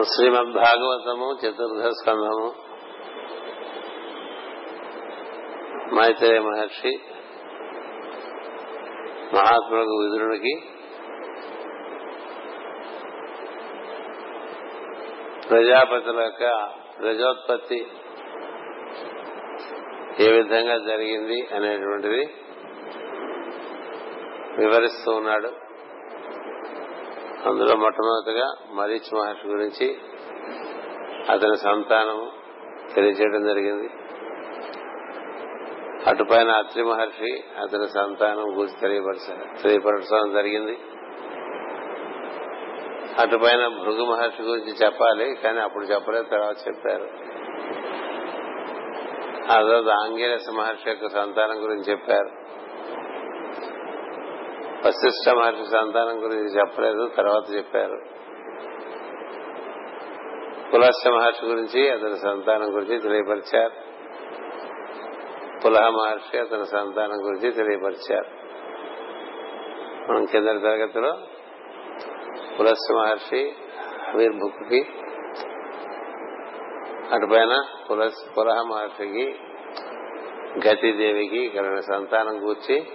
శ్రీమద్ భాగవతము చతుర్థ స్కంధము మైత్రేయ మహర్షి మహాత్ములకు విదురునికి ప్రజాపతుల యొక్క ప్రజోత్పత్తి ఏ విధంగా జరిగింది అనేటువంటిది వివరిస్తూ ఉన్నాడు. అందులో మొట్టమొదటిగా మరీచ్ మహర్షి గురించి అతని సంతానం తెలియజేయడం జరిగింది. అటుపైన అత్రి మహర్షి అతని సంతానం గురించి తెలియపరచారు తెలియపరచడం జరిగింది. అటుపైన భృగు మహర్షి గురించి చెప్పాలి కానీ అప్పుడు చెప్పలేదు తర్వాత చెప్పారు. ఆ తర్వాత ఆంగేరస మహర్షి యొక్క సంతానం గురించి చెప్పారు. వశిష్ట మహర్షి సంతానం గురించి చెప్పలేదు తర్వాత చెప్పారు. పులస్య మహర్షి గురించి అతని సంతానం గురించి తెలియపరిచారు. పులహ మహర్షి అతని సంతానం గురించి తెలియపరిచారు. మనం కింద తరగతిలో పులస్య మహర్షి ఆవిర్భుక్కి అటుపైన పులస్ పులహ మహర్షికి గతిదేవికి కలిగిన సంతానం కూర్చి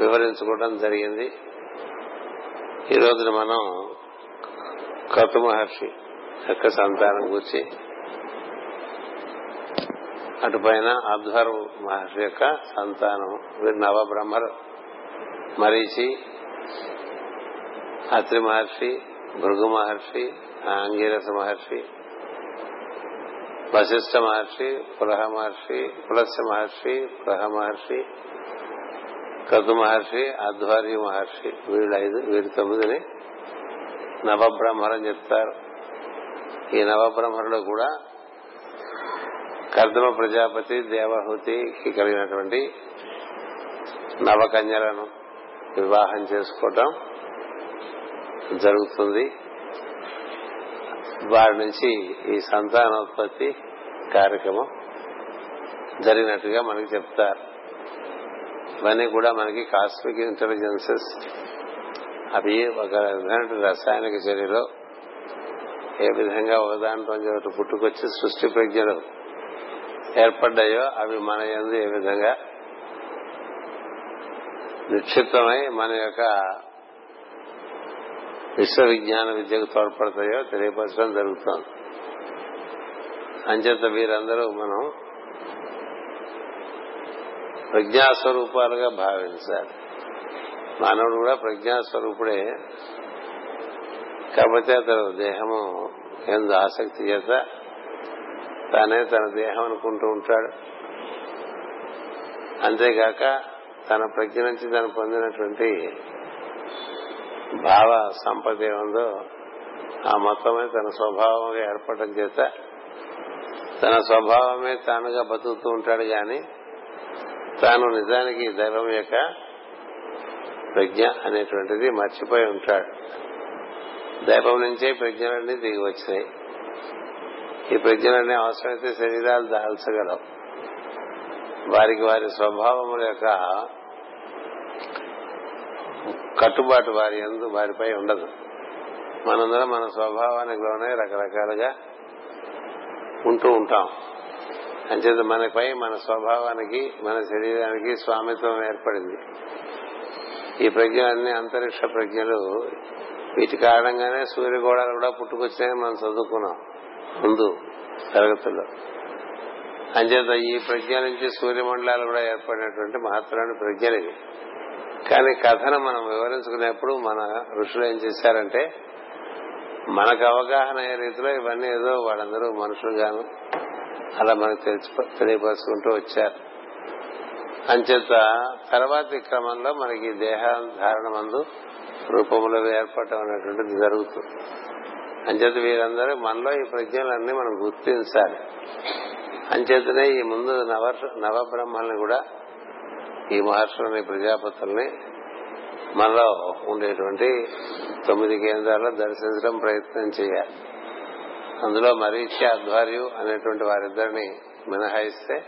వివరించుకోవడం జరిగింది. ఈ రోజున మనం కతు మహర్షి యొక్క సంతానం గురించి అటుపైన అధ్వర్ మహర్షి యొక్క సంతానం వీరు నవబ్రహ్మరు మరీచి అత్రి మహర్షి భృగు మహర్షి ఆంగిరస మహర్షి వశిష్ఠ మహర్షి పులహ మహర్షి పులస్య మహర్షి పులహ మహర్షి కదు మహర్షి అధ్వర్య మహర్షి వీళ్ళు ఐదు వీరి తొమ్మిదిని నవబ్రహ్మరని చెప్తారు. ఈ నవబ్రహ్మరులు కూడా కర్దమ ప్రజాపతి దేవహుతికి కలిగినటువంటి నవకన్యలను వివాహం చేసుకోవటం జరుగుతుంది. వారి నుంచి ఈ సంతానోత్పత్తి కార్యక్రమం జరిగినట్టుగా మనకి చెప్తారు. ఇవన్నీ కూడా మనకి కాస్మిక్ ఇంటెలిజెన్సెస్ అవి ఒక రసాయనిక చర్యలో ఏ విధంగా ఒకదాంట్లో ఒకటి పుట్టుకొచ్చి సృష్టి ప్రజ్ఞలు ఏర్పడ్డాయో అవి మన ఎందు ఏ విధంగా నిక్షిప్తమై మన యొక్క విశ్వవిజ్ఞాన విద్యకు తోడ్పడతాయో తెలియపరచడం జరుగుతోంది. అంచేత వీరందరూ మనం ప్రజ్ఞాస్వరూపాలుగా భావించాలి. మానవుడు కూడా ప్రజ్ఞాస్వరూపుడే. కాకపోతే అతను దేహము ఎందు ఆసక్తి చేత తానే తన దేహం అనుకుంటూ ఉంటాడు. అంతేగాక తన ప్రజ్ఞ నుంచి తను పొందినటువంటి భావ సంపద ఏముందో ఆ మొత్తమే తన స్వభావంగా ఏర్పడటం చేత తన స్వభావమే తానుగా బతుకుతూ ఉంటాడు గాని తాను నిజానికి దైవం యొక్క ప్రజ్ఞ అనేటువంటిది మర్చిపోయి ఉంటాడు. దైవం నుంచే ప్రజ్ఞలన్నీ దిగి వచ్చినాయి. ఈ ప్రజ్ఞలన్నీ అవసరమైతే శరీరాలు దాల్చగలవు. వారికి వారి స్వభావముల యొక్క కట్టుబాటు వారి ఎందు వారిపై ఉండదు. మనందరం మన స్వభావానికి లోనే రకరకాలుగా ఉంటూ ఉంటాం. అంచేత మనపై మన స్వభావానికి మన శరీరానికి స్వామిత్వం ఏర్పడింది. ఈ ప్రజ్ఞలన్నీ అంతరిక్ష ప్రజ్ఞలు. వీటి కారణంగానే సూర్యగోళాలు కూడా పుట్టుకొచ్చాయని మనం చదువుకున్నాం ముందు తరగతుల్లో. అంచేత ఈ ప్రజ్ఞ నుంచి సూర్యమండలాలు కూడా ఏర్పడినటువంటి మహత్తరమైన ప్రజ్ఞలు ఇవి. కానీ కథను మనం వివరించుకునేప్పుడు మన ఋషులు ఏం చేశారంటే మనకు అవగాహన అయ్యే రీతిలో ఇవన్నీ ఏదో వాళ్ళందరూ మనుషులుగాను అలా మనకు తెలిసి తెలియపరుచుకుంటూ వచ్చారు. అంచేత తర్వాతి క్రమంలో మనకి దేహ ధారణ మందు రూపంలో ఏర్పడటం అనేటువంటిది జరుగుతుంది. అంచేత వీరందరూ మనలో ఈ ప్రజ్ఞలన్నీ మనం గుర్తించాలి. అంచేతనే ఈ ముందు నవ నవబ్రహ్మల్ని కూడా ఈ మహర్షులని ప్రజాపతుల్ని మనలో ఉండేటువంటి తొమ్మిది కేంద్రాల్లో దర్శించడం ప్రయత్నం చేయాలి. అందులో మరీచి ఆధ్వర్యం అనేటువంటి వారిద్దరిని మినహాయిస్తే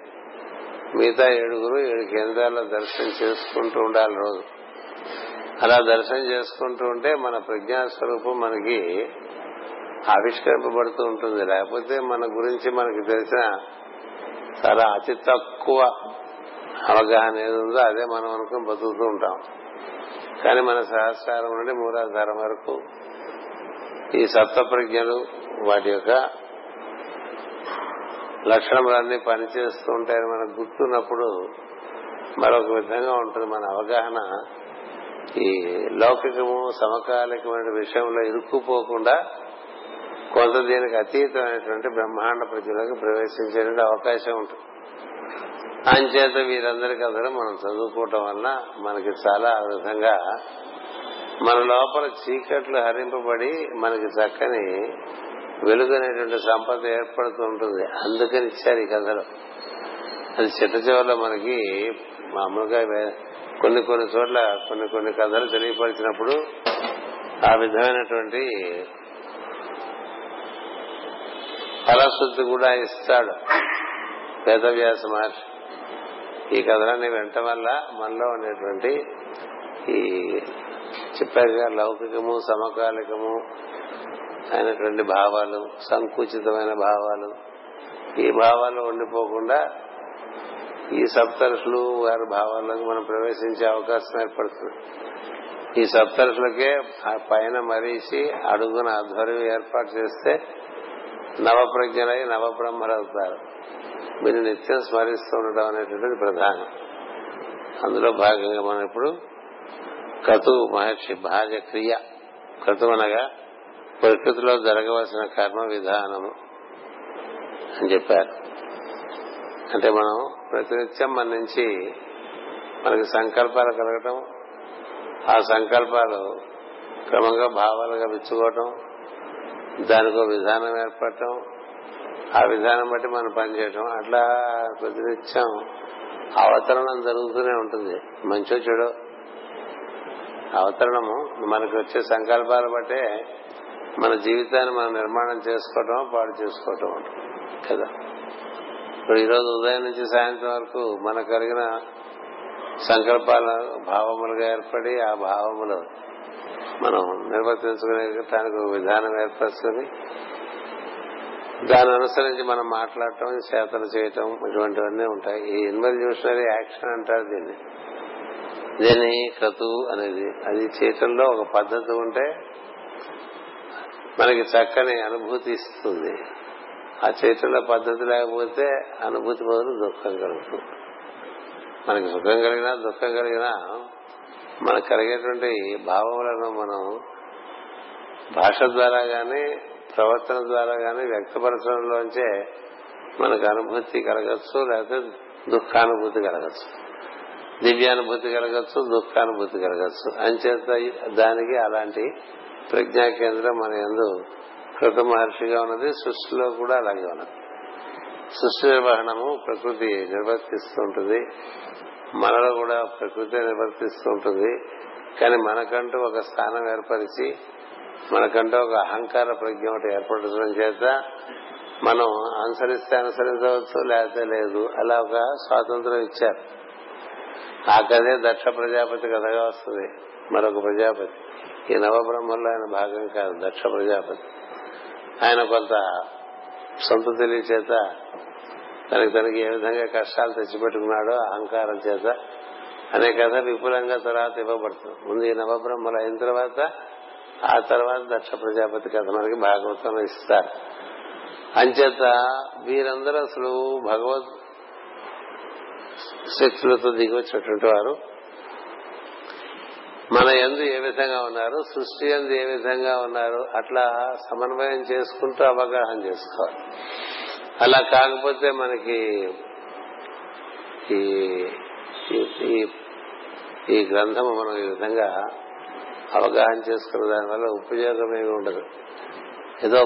మిగతా ఏడుగురు ఏడు కేంద్రాల్లో దర్శనం చేసుకుంటూ ఉండాలి రోజు. అలా దర్శనం చేసుకుంటూ ఉంటే మన ప్రజ్ఞాస్వరూపం మనకి ఆవిష్కరింపబడుతూ ఉంటుంది. లేకపోతే మన గురించి మనకి తెలిసిన చాలా అతి తక్కువ అవగాహన ఏది ఉందో అదే మనం అనుకుని బతుకుతూ ఉంటాం. కానీ మన సహస్రారం నుండి మూలాధారం వరకు ఈ సప్త ప్రజ్ఞలు వాటి యొక్క లక్షణములన్నీ పనిచేస్తూ ఉంటాయని మనకు గుర్తున్నప్పుడు మరొక విధంగా ఉంటుంది మన అవగాహన. ఈ లౌకికము సమకాలికమైన విషయంలో ఇరుక్కుపోకుండా కొంత దీనికి అతీతమైనటువంటి బ్రహ్మాండ ప్రజలకు ప్రవేశించే అవకాశం ఉంటుంది. అంచేత వీరందరి కథలు మనం చదువుకోవటం వల్ల మనకి చాలా విధంగా మన లోపల చీకట్లు హరింపబడి మనకి చక్కని వెలుగు అనేటువంటి సంపద ఏర్పడుతూ ఉంటుంది అందుకని ఇచ్చారు ఈ కథలు. అది చిట్ట చివరిలో మనకి మామూలుగా కొన్ని కొన్ని చోట్ల కొన్ని కొన్ని కథలు తెలియపరిచినప్పుడు ఆ విధమైనటువంటి ఫలశుద్ధి కూడా ఇస్తాడు వేదవ్యాస మహర్షి. ఈ కథలన్నీ వినటం వల్ల మనలో ఉండేటువంటి ఈ చెప్పారుగా లౌకికము సమకాలికము అయినటువంటి భావాలు సంకుచితమైన భావాలు. ఈ భావాలు ఉండిపోకుండా ఈ సప్తరుషులు వారి భావాల్లోకి మనం ప్రవేశించే అవకాశం ఏర్పడుతుంది. ఈ సప్తరుషులకే పైన మరీచి అడుగున ఆధ్వర్యం ఏర్పాటు చేస్తే నవప్రజ్ఞలై నవబ్రహ్మలవుతారు మీరు నిత్యం స్మరిస్తూ ఉండడం అనేటువంటిది ప్రధానం. అందులో భాగంగా మనం ఇప్పుడు కతు మహర్షి భార్య క్రియ. కతు అనగా ప్రకృతిలో జరగవలసిన కర్మ విధానము అని చెప్పారు. అంటే మనం ప్రతినిత్యం మన నుంచి మనకి సంకల్పాలు కలగటం ఆ సంకల్పాలు క్రమంగా భావాలుగా విచ్చుకోవటం దానికో విధానం ఏర్పడటం ఆ విధానం బట్టి మనం పనిచేయటం అట్లా ప్రతినిత్యం అవతరణం జరుగుతూనే ఉంటుంది. మంచో చెడో అవతరణము మనకు వచ్చే సంకల్పాలు బట్టే మన జీవితాన్ని మనం నిర్మాణం చేసుకోవటం పాడు చేసుకోవటం కదా? ఇప్పుడు ఈరోజు ఉదయం నుంచి సాయంత్రం వరకు మనకు కలిగిన సంకల్పాల భావములుగా ఏర్పడి ఆ భావములు మనం నిర్వర్తించుకునేటానికి ఒక విధానం ఏర్పరచుకుని దాని అనుసరించి మనం మాట్లాడటం చేతలు చేయటం ఇటువంటివన్నీ ఉంటాయి. ఈ ఇన్వల్యూషనరీ యాక్షన్ అంటారు దీన్ని. దీన్ని క్రతు అనేది. అది చేయటంలో ఒక పద్ధతి ఉంటే మనకి చక్కని అనుభూతి ఇస్తుంది. ఆ చేయటంలో పద్ధతి లేకపోతే అనుభూతి బదులు దుఃఖం కలుగుతుంది. మనకి సుఖం కలిగినా దుఃఖం కలిగినా మనకు కలిగేటువంటి భావములను మనం భాష ద్వారా గాని ప్రవర్తన ద్వారా గాని వ్యక్తపరచడంలోంచే మనకు అనుభూతి కలగచ్చు లేకపోతే దుఃఖానుభూతి కలగచ్చు. దివ్యానుభూతి కలగచ్చు దుఃఖానుభూతి కలగచ్చు. అంచేత దానికి అలాంటి ప్రజ్ఞా కేంద్రం మన ఎందు కృత మహర్షిగా ఉన్నది సృష్టిలో కూడా అలాగే ఉన్నది. సృష్టి నిర్వహణము ప్రకృతి నిర్వర్తిస్తూ ఉంటుంది మనలో కూడా ప్రకృతి నిర్వర్తిస్తుంటుంది. కానీ మనకంటూ ఒక స్థానం ఏర్పరిచి మనకంటూ ఒక అహంకార ప్రజ్ఞ ఒకటి ఏర్పడటం చేత మనం అనుసరిస్తే అనుసరించవచ్చు లేకపోతే లేదు. అలా ఒక స్వాతంత్రం ఇచ్చారు. ఆ కథే దక్ష ప్రజాపతి కథగా వస్తుంది. మరొక ప్రజాపతి. ఈ నవబ్రహ్మల్లో ఆయన భాగం కాదు దక్ష ప్రజాపతి. ఆయన కొంత సొంత తెలివి చేత తనకి తనకి ఏ విధంగా కష్టాలు తెచ్చిపెట్టుకున్నాడో అహంకారం చేత అనే కథ విపులంగా తర్వాత ఇవ్వబడుతుంది. ముందు ఈ నవబ్రహ్మలు అయిన తర్వాత ఆ తర్వాత దక్ష ప్రజాపతి కథ మనకి భాగవతం ఇస్తారు. అంచేత వీరందరూ అసలు భగవద్ శక్తులతో దిగి వచ్చినటువంటి వారు మన ఎందు ఏ విధంగా ఉన్నారు సృష్టి ఎందు ఏ విధంగా ఉన్నారు అట్లా సమన్వయం చేసుకుంటూ అవగాహన చేసుకోవాలి. అలా కాకపోతే మనకి ఈ ఈ గ్రంథము మనం ఈ విధంగా అవగాహన చేసుకున్న దానివల్ల ఉపయోగం ఏమి ఉండదు. ఏదో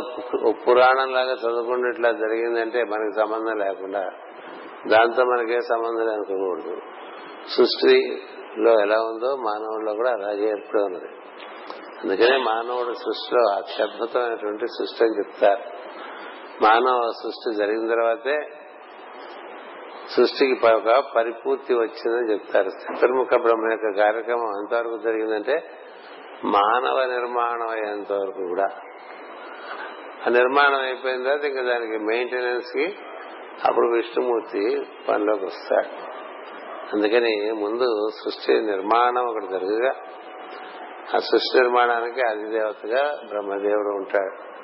పురాణం లాగా చదువుకున్నట్లా జరిగిందంటే మనకి సంబంధం లేకుండా దాంతో మనకే సంబంధం అనుకోకూడదు సృష్టిలో ఎలా ఉందో మానవుల్లో కూడా అలాగే ఏర్పడి ఉన్నది. అందుకనే మానవుడు సృష్టిలో అత్యద్భుతమైనటువంటి సృష్టి అని చెప్తారు. మానవ సృష్టి జరిగిన తర్వాతే సృష్టికి ఒక పరిపూర్తి వచ్చిందని చెప్తారు. చతుర్ముఖ బ్రహ్మ యొక్క కార్యక్రమం ఎంతవరకు జరిగిందంటే మానవ నిర్మాణం అయ్యేంత వరకు కూడా. ఆ నిర్మాణం అయిపోయిన తర్వాత ఇంకా దానికి మెయింటెనెన్స్కి అప్పుడు విష్ణుమూర్తి పనిలోకి వస్తాడు. అందుకని ముందు సృష్టి నిర్మాణం ఒకటి జరుగుగా ఆ సృష్టి నిర్మాణానికి అధిదేవతగా బ్రహ్మదేవుడు ఉంటాడు.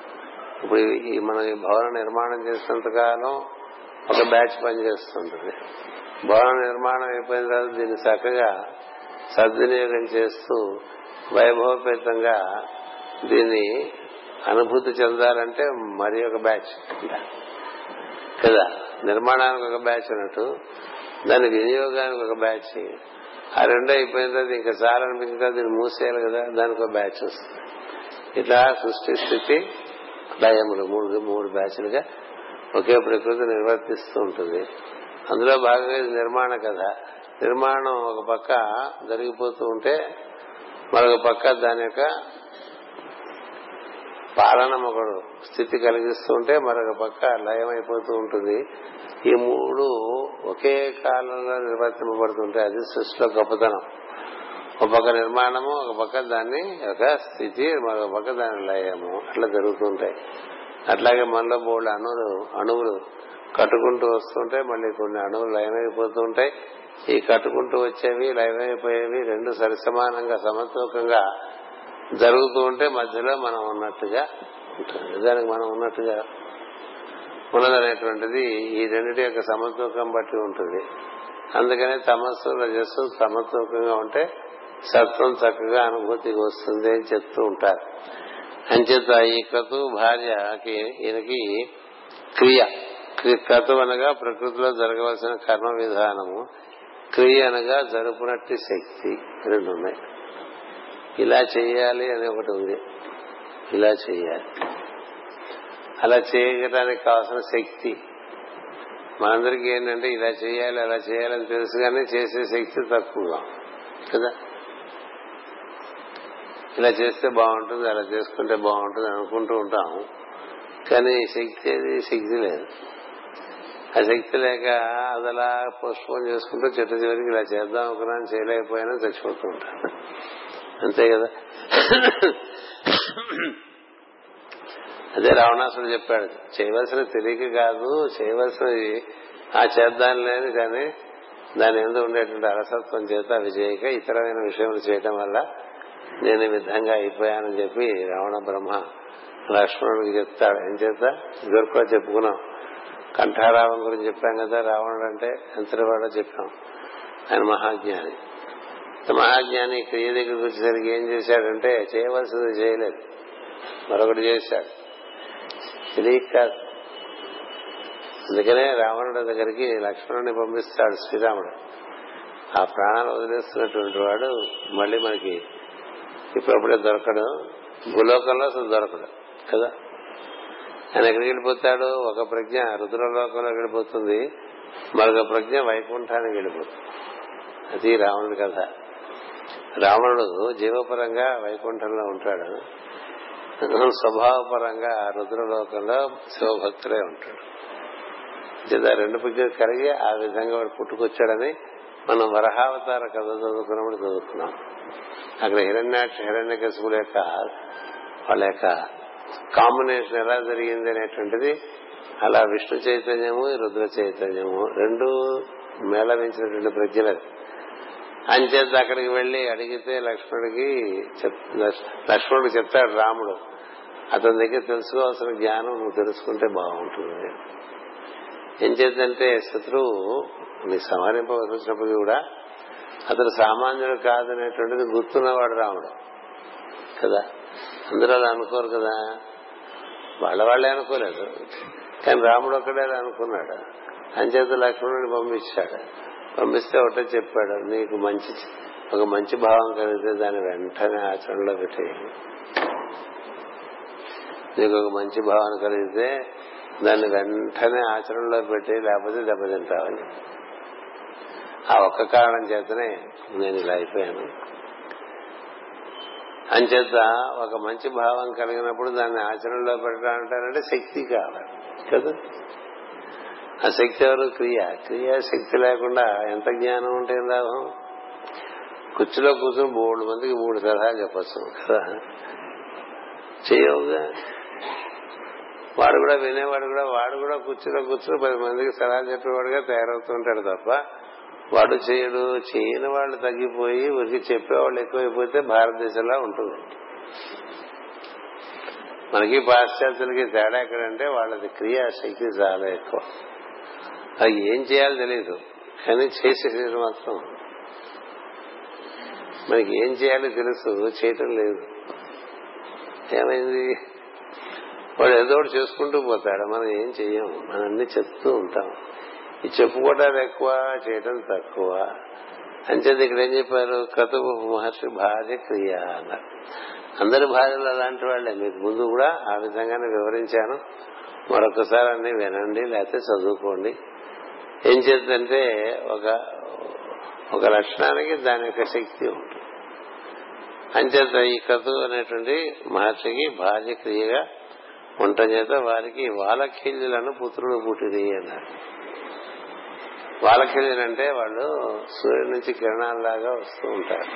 ఇప్పుడు ఈ మనం ఈ భవన నిర్మాణం చేసినంత కాలం ఒక బ్యాచ్ పనిచేస్తుంటుంది. భవన నిర్మాణం అయిపోయిన తర్వాత దీన్ని చక్కగా సద్వినియోగం చేస్తూ వైభవపేతంగా దీన్ని అనుభూతి చెందాలంటే మరి ఒక బ్యాచ్. కదా. నిర్మాణానికి ఒక బ్యాచ్ అన్నట్టు దాని వినియోగానికి ఒక బ్యాచ్ ఆ రెండు అయిపోయిన తర్వాత ఇంకా చాలా అనిపించిన తర్వాత దీన్ని మూసేయాలి కదా దానికి ఒక బ్యాచ్ వస్తుంది. ఇట్లా సృష్టి స్థితి లయములు మూడు మూడు బ్యాచ్లుగా ఒకే ప్రకృతి నిర్వర్తిస్తూ ఉంటుంది. అందులో భాగంగా ఇది నిర్మాణ కథ. నిర్మాణం ఒక పక్క జరిగిపోతూ ఉంటే మరొక పక్క దాని యొక్క పాలన ఒకడు స్థితి కలిగిస్తూ ఉంటే మరొక పక్క లయమైపోతూ ఉంటుంది. ఈ మూడు ఒకే కాలంలో నిర్వర్తింపబడుతుంటే అది సృష్టిలో గొప్పతనం. ఒక పక్క నిర్మాణము ఒక పక్క దాన్ని ఒక స్థితి మరొక పక్క దాని లయము. అట్లా జరుగుతుంటాయి. అట్లాగే మనలో మూడు అణువులు అణువులు కట్టుకుంటూ వస్తుంటే మళ్ళీ కొన్ని అణువులు లయమైపోతూ ఉంటాయి ఈ కట్టుకుంటూ వచ్చేవి లయమైపోయేవి రెండు సరిసమానంగా సమతూకంగా జరుగుతూ ఉంటే మధ్యలో మనం ఉన్నట్టుగా ఉంటుంది. దానికి మనం ఉన్నట్టుగా ఉన్నదనేటువంటిది ఈ రెండింటి యొక్క సమతూకం బట్టి ఉంటుంది. అందుకనే తమస్సు రజస్సు సమతూకంగా ఉంటే సత్వం చక్కగా అనుభూతికి వస్తుంది అని చెప్తూ ఉంటారు. అంచేత ఈ క్రతు భార్యకి ఈయనకి క్రియ క్రతు అనగా ప్రకృతిలో జరగవలసిన కర్మ విధానము. క్రియ అనగా జరుపునట్టి శక్తి. రెండు ఉన్నాయి. ఇలా చేయాలి అని ఒకటి ఉంది. ఇలా చేయాలి. అలా చేయడానికి కావాల్సిన శక్తి. మనందరికీ ఏంటంటే ఇలా చేయాలి అలా చేయాలని తెలుసు కానీ చేసే శక్తి తక్కువగా కదా? ఇలా చేస్తే బాగుంటుంది అలా చేసుకుంటే బాగుంటుంది అనుకుంటూ ఉంటాం కానీ శక్తి అది శక్తి లేదు. ఆ శక్తి లేక అది అలా పోస్ట్పోన్ చేసుకుంటూ చెట్టు చివరికి ఇలా చేద్దాం అనుకున్నాను చేయలేకపోయినా చచ్చిపోతూ ఉంటాను అంతే కదా. అదే రావణాసుడు చెప్పాడు చేయవలసిన తెలియక కాదు చేయవలసినది ఆ చేద్దాం లేదు కానీ దాని ఎందుకు ఉండేటువంటి అలసత్వం చేత అవి చేయక ఇతరమైన విషయములు చేయటం వల్ల నేను ఈ విధంగా అయిపోయానని చెప్పి రావణ బ్రహ్మ లక్ష్మణుడికి చెప్తాడు. ఏం చేత? ఇదివరకు చెప్పుకున్నాం. కంఠారావం గురించి చెప్పాం కదా రావణుడు అంటే ఎంతటివాడో చెప్పాం. ఆయన మహాజ్ఞాని. మహాజ్ఞాని క్రియ దగ్గరికి వచ్చేసరికి ఏం చేశాడంటే చేయవలసింది చేయలేదు. మరొకటి చేశాడు. తెలియక కాదు. అందుకనే రావణుడి దగ్గరికి లక్ష్మణుని పంపిస్తాడు శ్రీరాముడు. ఆ ప్రాణాలు వదిలేస్తున్నటువంటి వాడు మళ్ళీ మనకి ఇప్పుడప్పుడే దొరకడు. భూలోకంలో అసలు దొరకడు కదా? ఆయన ఎక్కడికి వెళ్ళిపోతాడు? ఒక ప్రజ్ఞ రుద్రలోకంలోకి వెళ్ళిపోతుంది. మరొక ప్రజ్ఞ వైకుంఠానికి వెళ్ళిపోతుంది. అది రావణుడి కథ. రావణుడు జీవపరంగా వైకుంఠంలో ఉంటాడు. స్వభావపరంగా రుద్రలోకంలో శివభక్తులే ఉంటాడు రెండు ప్రజ్ఞలు కలిగి ఆ విధంగా వాడు పుట్టుకొచ్చాడని మనం వరహావతార కథ చదువుకున్నప్పుడు చదువుకున్నాం. అక్కడ హిరణ్యాక్ష హిరణ్య కసుపుల యొక్క వాళ్ళ యొక్క కాంబినేషన్ ఎలా జరిగింది అనేటువంటిది అలా విష్ణు చైతన్యము రుద్ర చైతన్యము రెండు మేళవించినటువంటి ప్రజ్ఞలది అంచేత అక్కడికి వెళ్ళి అడిగితే లక్ష్మణుడికి లక్ష్మణుడికి చెప్తాడు రాముడు అతని దగ్గర తెలుసుకోవాల్సిన జ్ఞానం నువ్వు తెలుసుకుంటే బాగుంటుంది. ఏం చేద్దంటే శత్రువు నీ సంహరింపవలసినప్పుడు కూడా అతను సామాన్యుడు కాదనేటువంటిది గుర్తున్నవాడు రాముడు కదా? అందరూ అలా అనుకోరు కదా? వాళ్ళ వాళ్ళే అనుకోలేదు. కానీ రాముడు ఒక్కడే అనుకున్నాడు. అంచేత లక్ష్మణుడిని పంపించాడు. పంపిస్తే ఒకటే చెప్పాడు నీకు మంచి ఒక మంచి భావం కలిగితే దాన్ని వెంటనే ఆచరణలో పెట్టేయి నీకు ఒక మంచి భావన కలిగితే దాన్ని వెంటనే ఆచరణలో పెట్టి లేకపోతే దెబ్బతింటావని ఆ ఒక్క కారణం చేతనే నేను ఇలా అయిపోయాను. అంచేత ఒక మంచి భావం కలిగినప్పుడు దాన్ని ఆచరణలో పెట్టడం అంటారంటే శక్తి కావాలి కదా? ఆ శక్తి ఎవరు క్రియ. క్రియ శక్తి లేకుండా ఎంత జ్ఞానం ఉంటే లాభం? కుర్చీలో కూర్చుని మూడు మందికి మూడు సలహాలు చెప్పచ్చు కదా. చేయవుగా. వాడు కూడా వినేవాడు కూడా వాడు కూడా కుర్చీలో కూర్చుని పది మందికి సలహా చెప్పేవాడుగా తయారవుతూ ఉంటాడు తప్ప వాడు చేయడు. చేయని వాళ్ళు తగ్గిపోయి ఊరికి చెప్పేవాళ్ళు ఎక్కువైపోతే భారతదేశంలో ఉంటుంది. మనకి పాశ్చాత్యులకి తేడా ఎక్కడంటే వాళ్ళది క్రియాశక్తి చాలా ఎక్కువ. అది ఏం చేయాలో తెలియదు కానీ చేసేది మాత్రం. మనకి ఏం చేయాలో తెలుసు చేయటం లేదు. ఏమైంది? వాడు ఏదో ఒకటి చేసుకుంటూ పోతాడు మనం ఏం చెయ్యం? మనం అన్ని చెప్తూ ఉంటాం. ఈ చెప్పుకోవటాలు ఎక్కువ చేయటం తక్కువ. అంచేది ఇక్కడ ఏం చెప్పారు? కతువు మహర్షి భార్య క్రియ అన్నారు. అందరి భార్యలు అలాంటి వాళ్ళే మీకు ముందు కూడా ఆ విధంగానే వివరించాను. మరొకసారి అన్ని వినండి లేకపోతే చదువుకోండి. ఏం చేద్దంటే ఒక ఒక లక్షణానికి దాని యొక్క శక్తి ఉంటుంది. అంచేత ఈ కథు అనేటువంటి మహర్షికి భార్య క్రియగా ఉండటం చేత వారికి వాలఖిల్యులను పుత్రుడు పుట్టిది అన్నారు. వాలఖిల్యులు అంటే వాళ్ళు సూర్యుడి నుంచి కిరణాలలాగా వస్తూ ఉంటారు.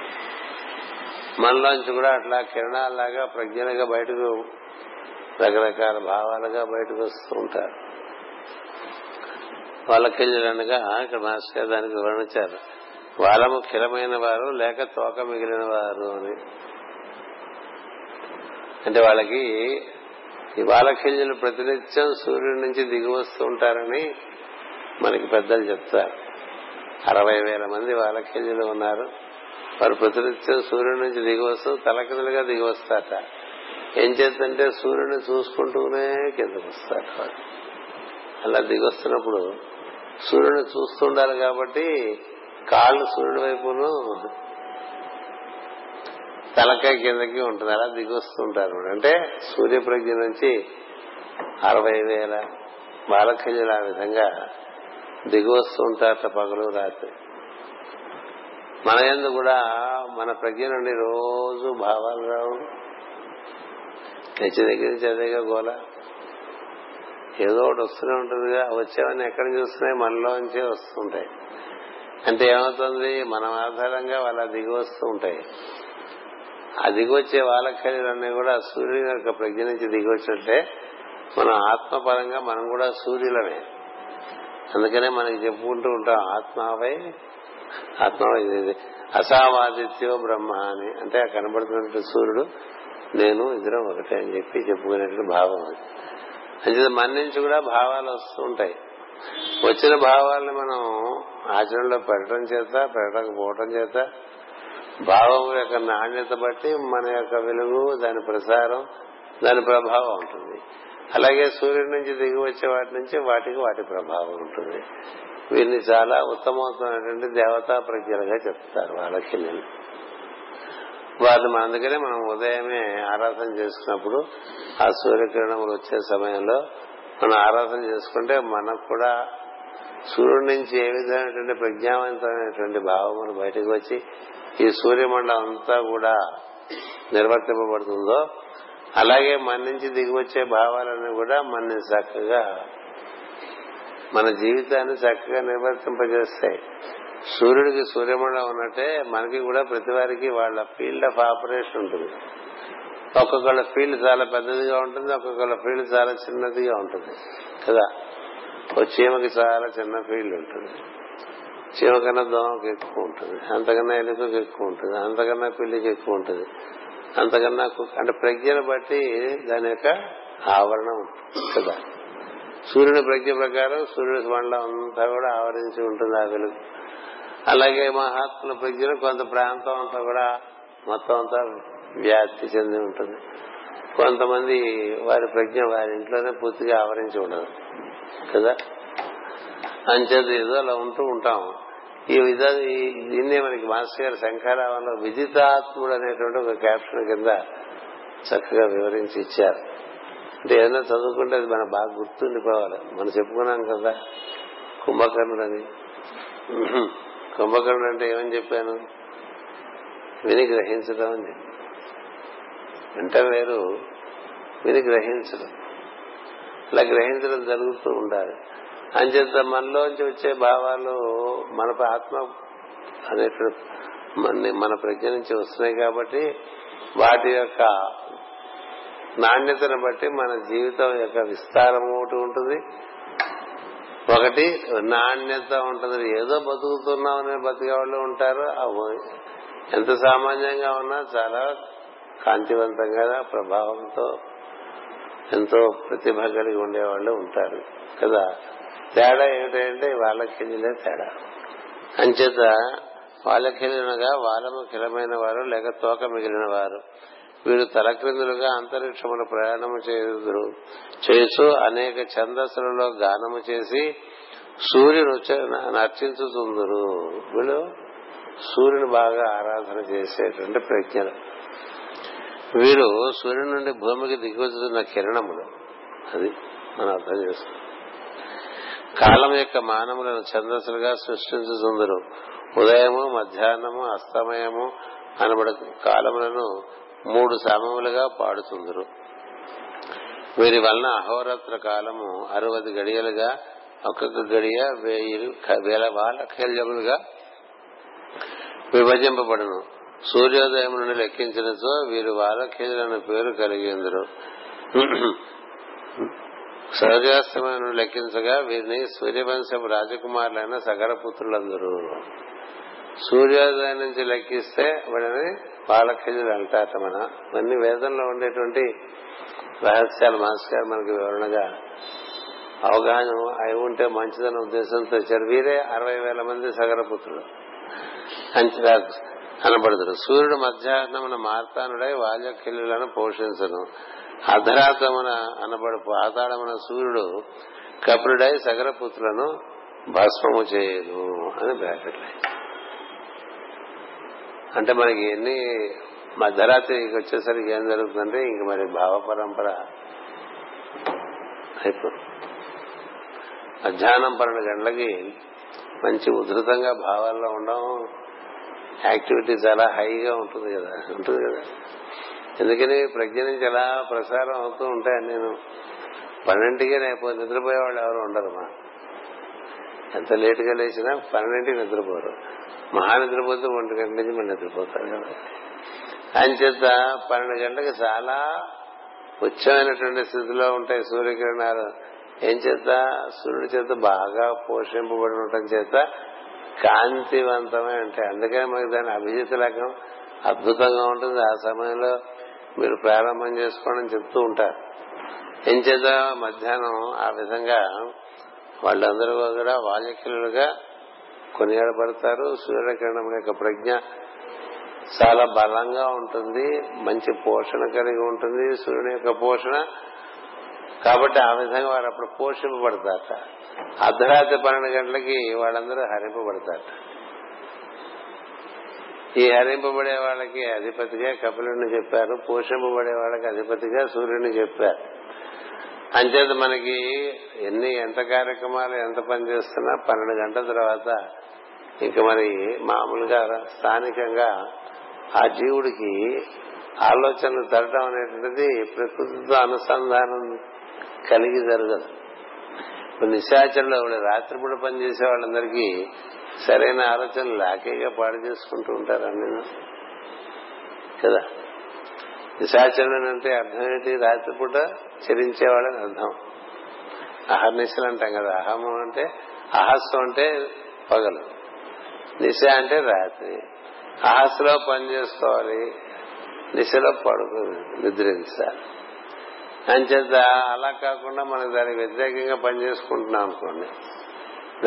మనలోంచి కూడా అట్లా కిరణాలలాగా ప్రజ్ఞలుగా బయటకు రకరకాల భావాలుగా బయటకు వస్తూ ఉంటారు. వాళ్ళకెళ్ళనగా ఇక్కడ మాస్టర్ గారు దానికి వివరించారు వాళ్ళము కిలమైన వారు లేక తోక మిగిలిన వారు అని. అంటే వాళ్ళకి ఈ వాలఖిల్యులు ప్రతినిత్యం సూర్యుడి నుంచి దిగి వస్తూ ఉంటారని మనకి పెద్దలు చెప్తారు. అరవై వేల మంది వాలఖిల్యులు ఉన్నారు. వారు ప్రతినిత్యం సూర్యుడి నుంచి దిగి వస్తూ తలకిందులుగా దిగి వస్తారట. ఏం చేద్దంటే సూర్యుడిని చూసుకుంటూనే కిందకు వస్తారు అలా దిగొస్తున్నప్పుడు సూర్యుడిని చూస్తుండాలి కాబట్టి కాళ్ళు సూర్యుడి వైపును తలకాయ కిందకి ఉంటుంది. అలా దిగొస్తుంటారు అంటే సూర్యప్రజ్ఞ నుంచి అరవై వేల బాలకన్యలు ఆ విధంగా దిగొస్తూ ఉంటారట పగలు రాత్రి. మన ఎందు కూడా మన ప్రజ్ఞ నుండి రోజు భావాలు రావు. తెచ్చి దగ్గర నుంచి అదేగా గోల. ఏదో ఒకటి వస్తూనే ఉంటుందిగా. వచ్చేవన్నీ ఎక్కడ చూస్తున్నాయి మనలోంచే వస్తుంటాయి. అంటే ఏమవుతుంది? మనం ఆధారంగా వాళ్ళ దిగి వస్తూ ఉంటాయి. ఆ దిగొచ్చే వాళ్ళకన్నీ కూడా సూర్యుని యొక్క ప్రజ్ఞ నుంచి దిగి మన ఆత్మపరంగా మనం కూడా సూర్యులమే. అందుకనే మనకి చెప్పుకుంటూ ఉంటాం ఆత్మావై ఆత్మవై అసావాదిత్యో బ్రహ్మ అని అంటే ఆ కనబడుతున్నట్టు సూర్యుడు నేను ఇద్దరం ఒకటే అని చెప్పి చెప్పుకునేటువంటి భావం అది. అంటే మన నుంచి కూడా భావాలు వస్తూ ఉంటాయి. వచ్చిన భావాల్ని మనం ఆచరణలో పెట్టడం చేత పెట్టకపోవటం చేత భావం యొక్క నాణ్యత బట్టి మన యొక్క వెలుగు దాని ప్రసారం దాని ప్రభావం ఉంటుంది. అలాగే సూర్యుడి నుంచి దిగి వచ్చే వాటి నుంచి వాటికి వాటి ప్రభావం ఉంటుంది. వీరిని చాలా ఉత్తమోత్తమైనటువంటి దేవతా ప్రజ్ఞలుగా చెప్తారు వాళ్ళకి నేను. వారిని మన అందుకనే మనం ఉదయమే ఆరాధన చేసుకున్నప్పుడు ఆ సూర్యకిరణములు వచ్చే సమయంలో మనం ఆరాధన చేసుకుంటే మనకు కూడా సూర్యుడి నుంచి ఏ విధమైనటువంటి ప్రజ్ఞావంతమైనటువంటి భావములు బయటకు వచ్చి ఈ సూర్యమండలం అంతా కూడా నిర్వర్తింపబడుతుందో అలాగే మన నుంచి దిగివచ్చే భావాలన్నీ కూడా మనని చక్కగా మన జీవితాన్ని చక్కగా నిర్వర్తింపజేస్తాయి. సూర్యుడికి సూర్యమండలం ఉన్నట్టే మనకి కూడా ప్రతి వారికి వాళ్ళ ఫీల్డ్ ఆఫ్ ఆపరేషన్ ఉంటుంది. ఒక్కొక్కళ్ళ ఫీల్డ్ చాలా పెద్దదిగా ఉంటుంది ఒక్కొక్కళ్ళ ఫీల్డ్ చాలా చిన్నదిగా ఉంటుంది. కదా? ఓ చీమకి చాలా చిన్న ఫీల్డ్ ఉంటుంది. చీమ కన్నా దోమకి ఎక్కువ ఉంటుంది. అంతకన్నా ఎలుకకి ఎక్కువ ఉంటుంది. అంతకన్నా పిల్లికి ఎక్కువ ఉంటుంది. అంతకన్నా అంటే ప్రజ్ఞను బట్టి దాని యొక్క ఆవరణం ఉంటుంది. కదా? సూర్యుని ప్రజ్ఞ ప్రకారం సూర్యుడి మండలం అంతా కూడా ఆవరించి ఉంటుంది ఆ వెలుగు. అలాగే మహాత్ముల ప్రజ్ఞ కొంత ప్రాంతం అంతా కూడా మొత్తం అంతా వ్యాప్తి చెంది ఉంటుంది. కొంతమంది వారి ప్రజ్ఞ వారి ఇంట్లోనే పూర్తిగా ఆవరించి ఉండదు. కదా? అంచేది ఏదో అలా ఉంటూ ఉంటాం. ఈ విధ దీన్నే మనకి మాస్టర్ గారు శంఖారావంలో విదితాత్ముడు అనేటువంటి ఒక క్యాప్షన్ కింద చక్కగా వివరించి ఇచ్చారు. అంటే ఏదైనా చదువుకుంటే అది మనకు బాగా గుర్తుండిపోవాలి. మనం చెప్పుకున్నాం కదా కుంభకర్ణుడు అని కుంభకర్ణుడు అంటే ఏమని చెప్పాను? విని గ్రహించడం అని అంటే వేరు విని గ్రహించడం. ఇలా గ్రహించడం జరుగుతూ ఉండాలి. అంచేత మనలోంచి వచ్చే భావాలు మన ఆత్మ అనేటువంటి మన మన ప్రజ్ఞ నుంచి వస్తున్నాయి కాబట్టి వాటి యొక్క నాణ్యతను బట్టి మన జీవితం యొక్క విస్తారం ఒకటి ఉంటుంది. ఒకటి నాణ్యత ఉంటుంది ఏదో బతుకుతున్నామని బతికే వాళ్ళు ఉంటారు ఎంత సామాన్యంగా ఉన్నా చాలా కాంతివంతంగా ప్రభావంతో ఎంతో ప్రతిభ కలిగి ఉండేవాళ్ళు ఉంటారు కదా. తేడా ఏమిటంటే వాళ్ళకిలే తేడా. అంచేత వాళ్ళకిలినగా వాళ్ళము కిలమైన వారు లేక తోక మిగిలిన వారు. వీరు తలక్రిందులుగా అంతరిక్షమును ప్రయాణము చేయుదురు. చేస్తూ అనేక ఛందస్సులలో గానము చేసి సూర్యుడు నర్చించుతుందరు. వీళ్ళు సూర్యుని బాగా ఆరాధన చేసేటువంటి ప్రజ్ఞలు. వీరు సూర్యుని నుండి భూమికి దిగివచ్చుతున్న కిరణములు. అది మనం అర్థం చేస్తాం కాలం యొక్క మానవులను ఛందస్సులుగా సృష్టించుతుందరు. ఉదయము మధ్యాహ్నము అస్తమయము అనబడ కాలములను మూడు సమములుగా పాడుతుందరు వీరి వలన అహోరాత్ర కాలము అరవది గడియలుగా ఒక్కొక్క గడియ వేయి వేల విభజింపబడును. సూర్యోదయం నుండి లెక్కించినతో వీరు వాలఖేజులను పేరు కలిగిందరు సూర్యాస్తమయం నుండి లెక్కించగా వీరిని సూర్యవంశపు రాజకుమారులైన సగరపుత్రులందరూ. సూర్యోదయం నుంచి లెక్కిస్తే వాడిని బాలఖేజులు అంటారట మన. అన్ని వేదంలో ఉండేటువంటి రహస్యాలు మాస్ గారు మనకి వివరణగా అవగాహన అయి ఉంటే మంచిదన్న ఉద్దేశంతో ఇచ్చారు వీరే అరవై వేల మంది సగరపుత్రులు అంచనా కనబడుతుడు సూర్యుడు మధ్యాహ్నమున మార్తానుడై వాల్యకిల్లులను పోషించను. అర్ధరాత్రమున అనబడు పాతాళమున సూర్యుడు కపురుడై సగరపుత్రులను భస్మము చేయదు అని బ్రాకెట్ అంటే మనకి ఎన్ని మధ్యరాత్రికి వచ్చేసరికి ఏం జరుగుతుందంటే ఇంక మరి భావ పరంపర అయిపోతుంది. మధ్యాహ్నం పన్నెండు గంటలకి మంచి ఉధృతంగా భావాల్లో ఉండడం యాక్టివిటీ చాలా హైగా ఉంటుంది కదా ఉంటుంది కదా. ఎందుకని ప్రజ్ఞ నుంచి ఎలా ప్రసారం అవుతూ ఉంటాయి నేను పన్నెండింటికే నేను నిద్రపోయే వాళ్ళు ఎవరు ఉండరు మా ఎంత లేటుగా లేచినా పన్నెండింటికి నిద్రపోరు. మహా నిద్రపోతే ఒంటి గంట నుంచి మనం నిద్రపోతారు కదా అంచేత పన్నెండు గంటలకు చాలా ఉచ్చమైనటువంటి స్థితిలో ఉంటాయి సూర్యకిరణాలు. ఏం చేత? సూర్యుడి చేత బాగా పోషింపబడి ఉండటం చేత కాంతివంతమే ఉంటాయి. అందుకని మనకి దాని అభిజిత లగ్నం అద్భుతంగా ఉంటుంది. ఆ సమయంలో మీరు ప్రారంభం చేసుకోండి చెప్తూ ఉంటారు. ఏం చేత? మధ్యాహ్నం ఆ విధంగా వాళ్ళందరూ కూడా వాల్యకిలుగా కొనియాడబడతారు. సూర్యకిరణం యొక్క ప్రజ్ఞ చాలా బలంగా ఉంటుంది. మంచి పోషణ కలిగి ఉంటుంది సూర్యుని యొక్క పోషణ. కాబట్టి ఆ విధంగా వారు అప్పుడు పోషింపబడతారట. అర్ధరాత్రి పన్నెండు గంటలకి వాళ్ళందరూ హరింపబడతారట. ఈ హరింపబడే వాళ్ళకి అధిపతిగా కపిలుడిని చెప్పారు. పోషింపబడే వాళ్ళకి అధిపతిగా సూర్యుడిని చెప్పారు. అంచేత మనకి ఎన్ని ఎంత కార్యక్రమాలు ఎంత పని చేస్తున్నా పన్నెండు గంటల తర్వాత ఇంక మరి మామూలుగా స్థానికంగా ఆ జీవుడికి ఆలోచనలు తరటం అనేటువంటిది ప్రకృతితో అనుసంధానం కలిగి జరగదు. ఇప్పుడు నిశాచరులో రాత్రిపూట పనిచేసే వాళ్ళందరికీ సరైన ఆలోచనలు లాకేగా పాడు చేసుకుంటూ ఉంటారండి కదా? నిశాచరుడు అంటే అర్థం ఏంటి? రాత్రిపూట చరించేవాళ్ళని అర్థం. అహర్నిశలు అంటాం కదా. అహము అంటే అహస్సు అంటే పగలు. నిశ అంటే రాత్రి. అహస్సులో పని చేసుకోవాలి. దిశలో పడుకు నిద్రించాలి. అంచేత అలా కాకుండా మనం దానికి వ్యతిరేకంగా పనిచేసుకుంటున్నాం అనుకోండి.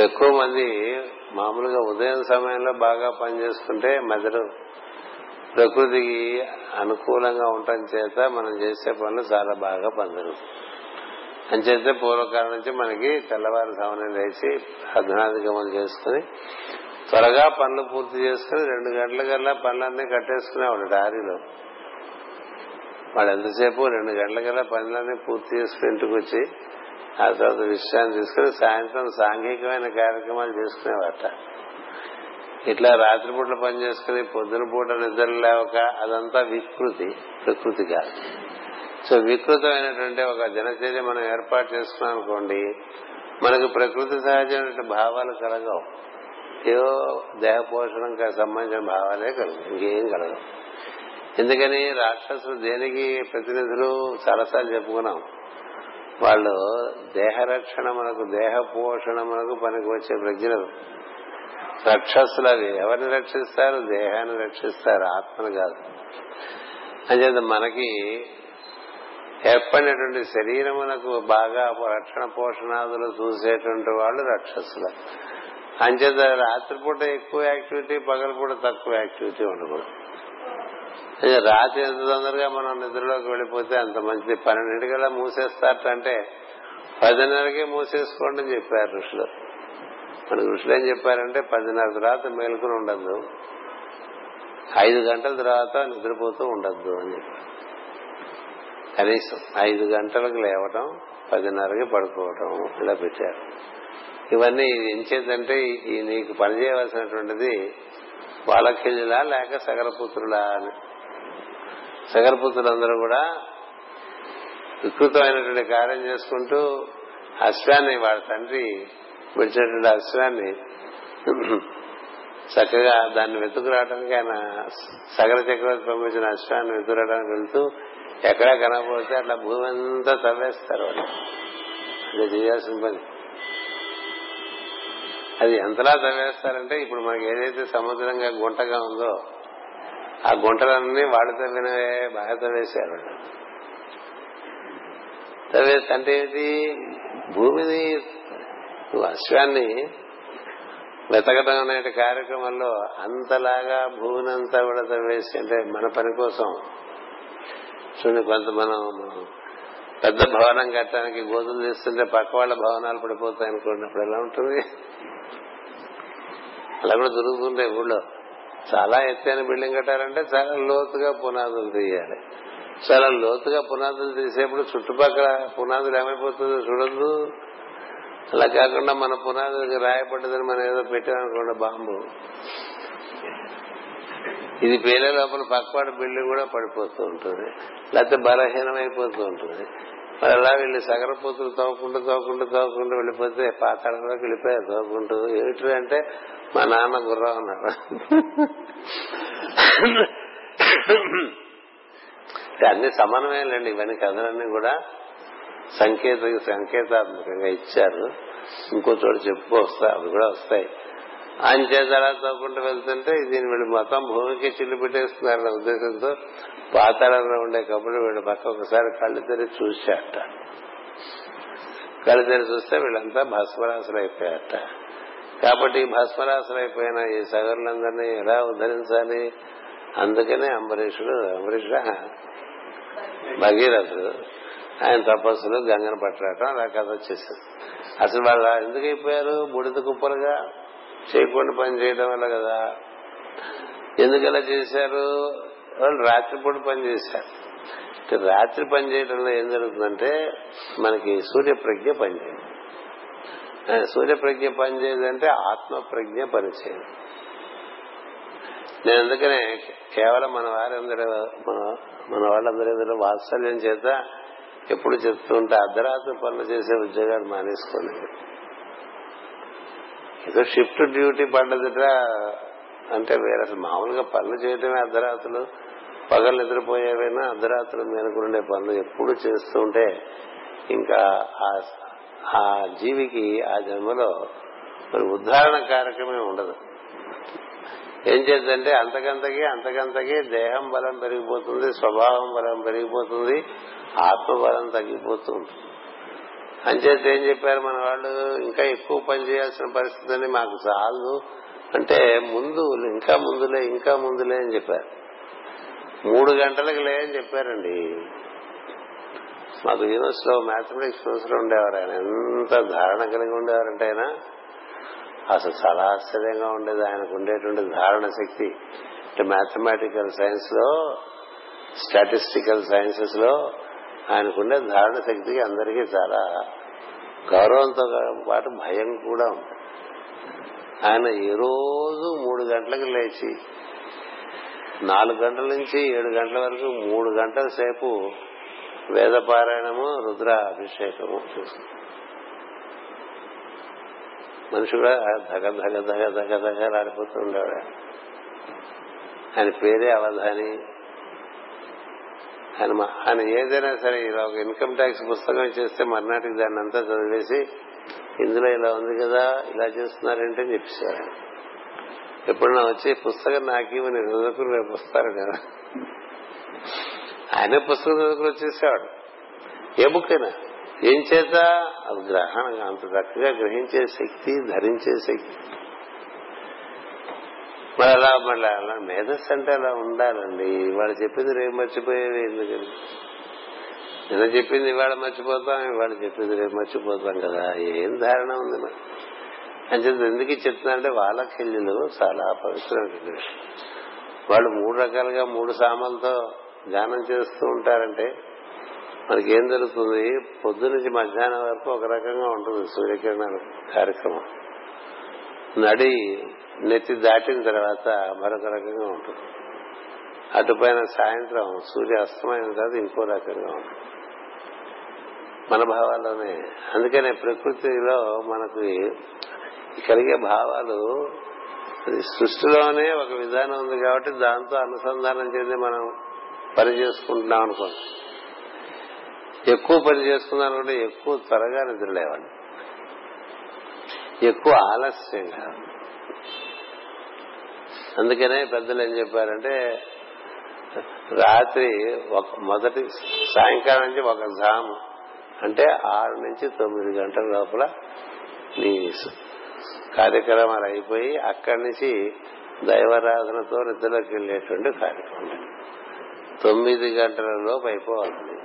ఎక్కువ మంది మామూలుగా ఉదయం సమయంలో బాగా పనిచేసుకుంటే మెదడు ప్రకృతికి అనుకూలంగా ఉండటం చేత మనం చేసే పనులు చాలా బాగా పనిజరుగుతాయి అంచేతే పూర్వకాలం నుంచి మనకి తెల్లవారు సమయం లేచి అర్ధనాధిగమనం చేసుకుని త్వరగా పనులు పూర్తి చేసుకుని రెండు గంటల కల్లా పనులన్నీ కట్టేసుకునేవాడు దారిలో వాడు ఎంతసేపు రెండు గంటల కల్లా పనులన్నీ పూర్తి చేసుకుని ఇంటికి వచ్చి ఆ తర్వాత విషయాన్ని తీసుకుని సాయంత్రం సాంఘికమైన కార్యక్రమాలు చేసుకునేవాట. ఇట్లా రాత్రిపూట పని చేసుకుని పొద్దున పూట నిద్ర లేవక అదంతా వికృతి ప్రకృతి కాదు. సో వికృతమైనటువంటి ఒక దినచర్య మనం ఏర్పాటు చేసుకున్నాం అనుకోండి మనకు ప్రకృతి సహజమైన భావాలు కలగవు. ఏవో దేహ సంబంధించిన భావాలే కలదు ఇంకేం కలగవు ఎందుకని రాక్షసులు దేనికి ప్రతినిధులు చాలాసార్లు చెప్పుకున్నాం. వాళ్ళు దేహరక్షణ మనకు దేహ పోషణ మనకు పనికి వచ్చే ప్రజ్ఞలు. రక్షసులు అవి ఎవరిని రక్షిస్తారు? దేహాన్ని రక్షిస్తారు. ఆత్మను కాదు. అంచేత మనకి ఏర్పడినటువంటి శరీరమునకు బాగా రక్షణ పోషణాదులు చూసేటువంటి వాళ్ళు రక్షసులు. అంచేత రాత్రిపూట ఎక్కువ యాక్టివిటీ పగలపూట తక్కువ యాక్టివిటీ ఉండకూడదు. రాత్రి ఎంత తొందరగా మనం నిద్రలోకి వెళ్ళిపోతే అంత మంచిది. పన్నెండింటికల్లా మూసేస్తారంటే పదిన్నరకే మూసేసుకోండి అని చెప్పారు ఋషులు. మన ఋషులు ఏం చెప్పారంటే పదిన్నర తర్వాత మేలుకుని ఉండద్దు. ఐదు గంటల తర్వాత నిద్రపోతూ ఉండద్దు అని చెప్పారు. కనీసం ఐదు గంటలకు లేవటం పదిన్నరకి పడుకోవటం ఇలా పెట్టారు. ఇవన్నీ ఎంచేదంటే ఈ నీకు పనిచేయవలసినటువంటిది బాలకిళ్ళులా లేక సగరపుత్రులా అని. సగరపుత్రులందరూ కూడా వికృతమైనటువంటి కార్యం చేసుకుంటూ అశ్వాన్ని వాళ్ళ తండ్రి విడిచినటువంటి అశ్వాన్ని చక్కగా దాన్ని వెతుకురావడానికి ఆయన సగర చక్రవర్తి పంపించిన అశ్వాన్ని వెతుకురావడానికి వెళ్తూ ఎక్కడా కనకపోతే అట్లా భూమి అంతా తవ్వేస్తారు వాళ్ళు. అది చేయాల్సిన పని. అది ఎంతలా తవ్వేస్తారంటే ఇప్పుడు మనకి ఏదైతే సముద్రంగా గుంటగా ఉందో ఆ గుంటలన్నీ వాళ్ళు తవ్వినవే బాగా తవ్వేశారు. తవ్వేసి అంటే ఇది భూమిని అశ్వాన్ని వెతకడం అనే కార్యక్రమంలో అంతలాగా భూమిని అంతా కూడా తవ్వేసి అంటే మన పని కోసం. చూడండి కొంత మనం పెద్ద భవనం కట్టడానికి గోతులు తీస్తుంటే పక్క వాళ్ళ భవనాలు పడిపోతాయి అనుకోండి అప్పుడు ఎలా ఉంటుంది? అలా కూడా దొరుకుతుంటాయి ఊళ్ళో చాలా ఎత్తైన బిల్డింగ్ కట్టారంటే చాలా లోతుగా పునాదులు తీయాలి. చాలా లోతుగా పునాదులు తీసేప్పుడు చుట్టుపక్కల పునాదులు ఏమైపోతుందో చూడద్దు. అలా కాకుండా మన పునాదులకి రాయపడ్డదని మనం ఏదో పెట్టామనుకోండి బాంబు. ఇది పేలే లోపల పక్కవాడి బిల్డింగ్ కూడా పడిపోతూ ఉంటుంది. లేకపోతే బలహీనమైపోతూ ఉంటుంది. మరి అలా వీళ్ళు సగరపోతులు తవ్వుకుంటూ తవ్వుకుంటూ తవ్వుకుంటూ వెళ్ళిపోతే పాతాళంలోకి వెళ్ళిపోయారు తవ్వుకుంటూ. ఏమిటి అంటే మా నాన్న గుర్రం అన్నారు. అన్ని సమానమేలండి ఇవన్నీ కథలన్నీ కూడా సంకేత సంకేతాత్మకంగా ఇచ్చారు. ఇంకో చోట చెప్పుకో వస్తా అవి కూడా వస్తాయి. ఆయన చేత అలా తవ్వుకుంటూ వెళ్తుంటే దీన్ని వీళ్ళు మొత్తం భూమికి చిల్లు పెట్టేస్తున్నారన్న ఉద్దేశంతో పాతాళంలో ఉండే కబుర్లు వీళ్ళు పక్క ఒకసారి కళ్ళు తెరిచి చూశాట కళ్ళు తెరిచి చూస్తే వీళ్ళంతా భస్మరాసులు అయిపోయారట కాబట్టి భస్మరాసులు అయిపోయిన ఈ సగరులందరినీ ఎలా ఉద్ధరించాలి? అందుకనే అంబరీషుడు అంబరీషుడ భగీరథుడు ఆయన తపస్సులు గంగను పట్టడం అలా కథ వచ్చేసింది. అసలు వాళ్ళు ఎందుకు అయిపోయారు బుడిద కుప్పలుగా? చేయకుండా పని చేయడం వల్ల కదా. ఎందుకలా చేశారు? వాళ్ళు రాత్రిపూట పని చేశారు. రాత్రి పని చేయడంలో ఏం జరుగుతుందంటే మనకి సూర్యప్రజ్ఞ పనిచేయదు సూర్యప్రజ్ఞ పనిచేయదంటే ఆత్మ ప్రజ్ఞ పనిచేయదు నేను అందుకనే కేవలం మన వారందరూ మన వాళ్ళందరూ వాత్సల్యం చేత ఎప్పుడు చెప్తూ ఉంటే అర్ధరాత్రి పనులు చేసే ఉద్యోగాలు మానేసుకోండి. ఏదో షిఫ్ట్ డ్యూటీ పడ్డదిరా అంటే వేరే అసలు మామూలుగా పనులు చేయటమే అర్ధరాత్రులు. పగలు నిద్రపోయేవైనా? అర్ధరాత్రులు మేనుకుండే పనులు ఎప్పుడు చేస్తూ ఉంటే ఇంకా ఆ జీవికి ఆ జన్మలో మరి ఉద్ధారణ కార్యక్రమం ఉండదు. ఏం చేద్దంటే అంతకంతకి అంతకంతకి దేహం బలం పెరిగిపోతుంది స్వభావం బలం పెరిగిపోతుంది ఆత్మ బలం తగ్గిపోతూ ఉంటుంది. అంచేత ఏం చెప్పారు మన వాళ్ళు? ఇంకా ఎక్కువ పని చేయాల్సిన పరిస్థితి అని మాకు చాలు. అంటే ముందు ఇంకా ముందులే ఇంకా ముందులే అని చెప్పారు. మూడు గంటలకు లే అని చెప్పారండి. మాకు యూనివర్స్లో మ్యాథమెటిక్స్ ప్రొఫెసర్ ఉండేవారు. ఆయన ఎంత ధారణ కలిగి ఉండేవారంటే ఆయన. అసలు చాలా ఆశ్చర్యంగా ఉండేది. ఆయనకు ఉండేటువంటి ధారణ శక్తి. అంటే మ్యాథమెటికల్ సైన్స్లో స్టాటిస్టికల్ సైన్సెస్లో ఆయనకుండే ధారణ శక్తికి అందరికీ చాలా గౌరవంతో పాటు భయం కూడా ఉంది ఆయన ఈ రోజు మూడు గంటలకు లేచి నాలుగు గంటల నుంచి ఏడు గంటల వరకు మూడు గంటల సేపు వేద పారాయణము రుద్ర అభిషేకము చూస్తుంది మనిషి కూడా ధగ ధగ ధగ ధగ ధగ ఆడిపోతూ ఉండేవాడు. ఆయన పేరే అవధాని ఆయన అని ఏదైనా సరే ఇలా ఒక ఇన్కమ్ ట్యాక్స్ పుస్తకం చేస్తే మర్నాటికి దాన్ని అంతా చదివేసి ఇందులో ఇలా ఉంది కదా ఇలా చేస్తున్నారంటే అని చెప్పేశారు. ఎప్పుడన్నా వచ్చి పుస్తకం నాకు నేను చదువుకుని రేపు వస్తారు కదా. ఆయన పుస్తకం చదువుకుని వచ్చేసేవాడు. ఏ బుక్ అయినా. ఏం చేత? అది గ్రహణ. అంత చక్కగా గ్రహించే శక్తి ధరించే శక్తి. మరి అలా మళ్ళీ అలా మేధస్సు అంటే అలా ఉండాలండి. ఇవాళ చెప్పింది రేపు మర్చిపోయేవి ఎందుకని నిన్న చెప్పింది ఇవాళ మర్చిపోతాం ఇవాళ చెప్పింది రేపు మర్చిపోతాం కదా. ఏం ధారణ ఉంది మరి? చెప్పి ఎందుకు చెప్తున్నారంటే వాళ్ళకెళ్ళిలు చాలా పవిత్రమైన విషయం వాళ్ళు మూడు రకాలుగా మూడు సామాలతో గానం చేస్తూ ఉంటారంటే మనకి ఏం జరుగుతుంది పొద్దు నుంచి మధ్యాహ్నం వరకు ఒక రకంగా ఉంటుంది సూర్యకిరణాల కార్యక్రమం. నడి నెత్తి దాటిన తర్వాత మరొక రకంగా ఉంటుంది. అటుపైన సాయంత్రం సూర్య అస్తమైన తర్వాత ఇంకో రకంగా ఉంటుంది. మన భావాల్లోనే. అందుకనే ప్రకృతిలో మనకు కలిగే భావాలు సృష్టిలోనే ఒక విధానం ఉంది కాబట్టి దాంతో అనుసంధానం చెంది మనం పని చేసుకుంటున్నాం అనుకోండి. ఎక్కువ పని చేసుకుందాం అనుకుంటే ఎక్కువ త్వరగా నిద్రలేవండి. ఎక్కువ ఆలస్యంగా. అందుకనే పెద్దలు ఏం చెప్పారంటే రాత్రి ఒక మొదటి సాయంకాలం నుంచి ఒక జాము అంటే ఆరు నుంచి తొమ్మిది గంటల లోపల నీ కార్యక్రమాలు అయిపోయి అక్కడి నుంచి దైవారాధనతో నిద్రలోకి వెళ్ళేటువంటి కార్యక్రమం. తొమ్మిది గంటల లోపు అయిపోవాలి.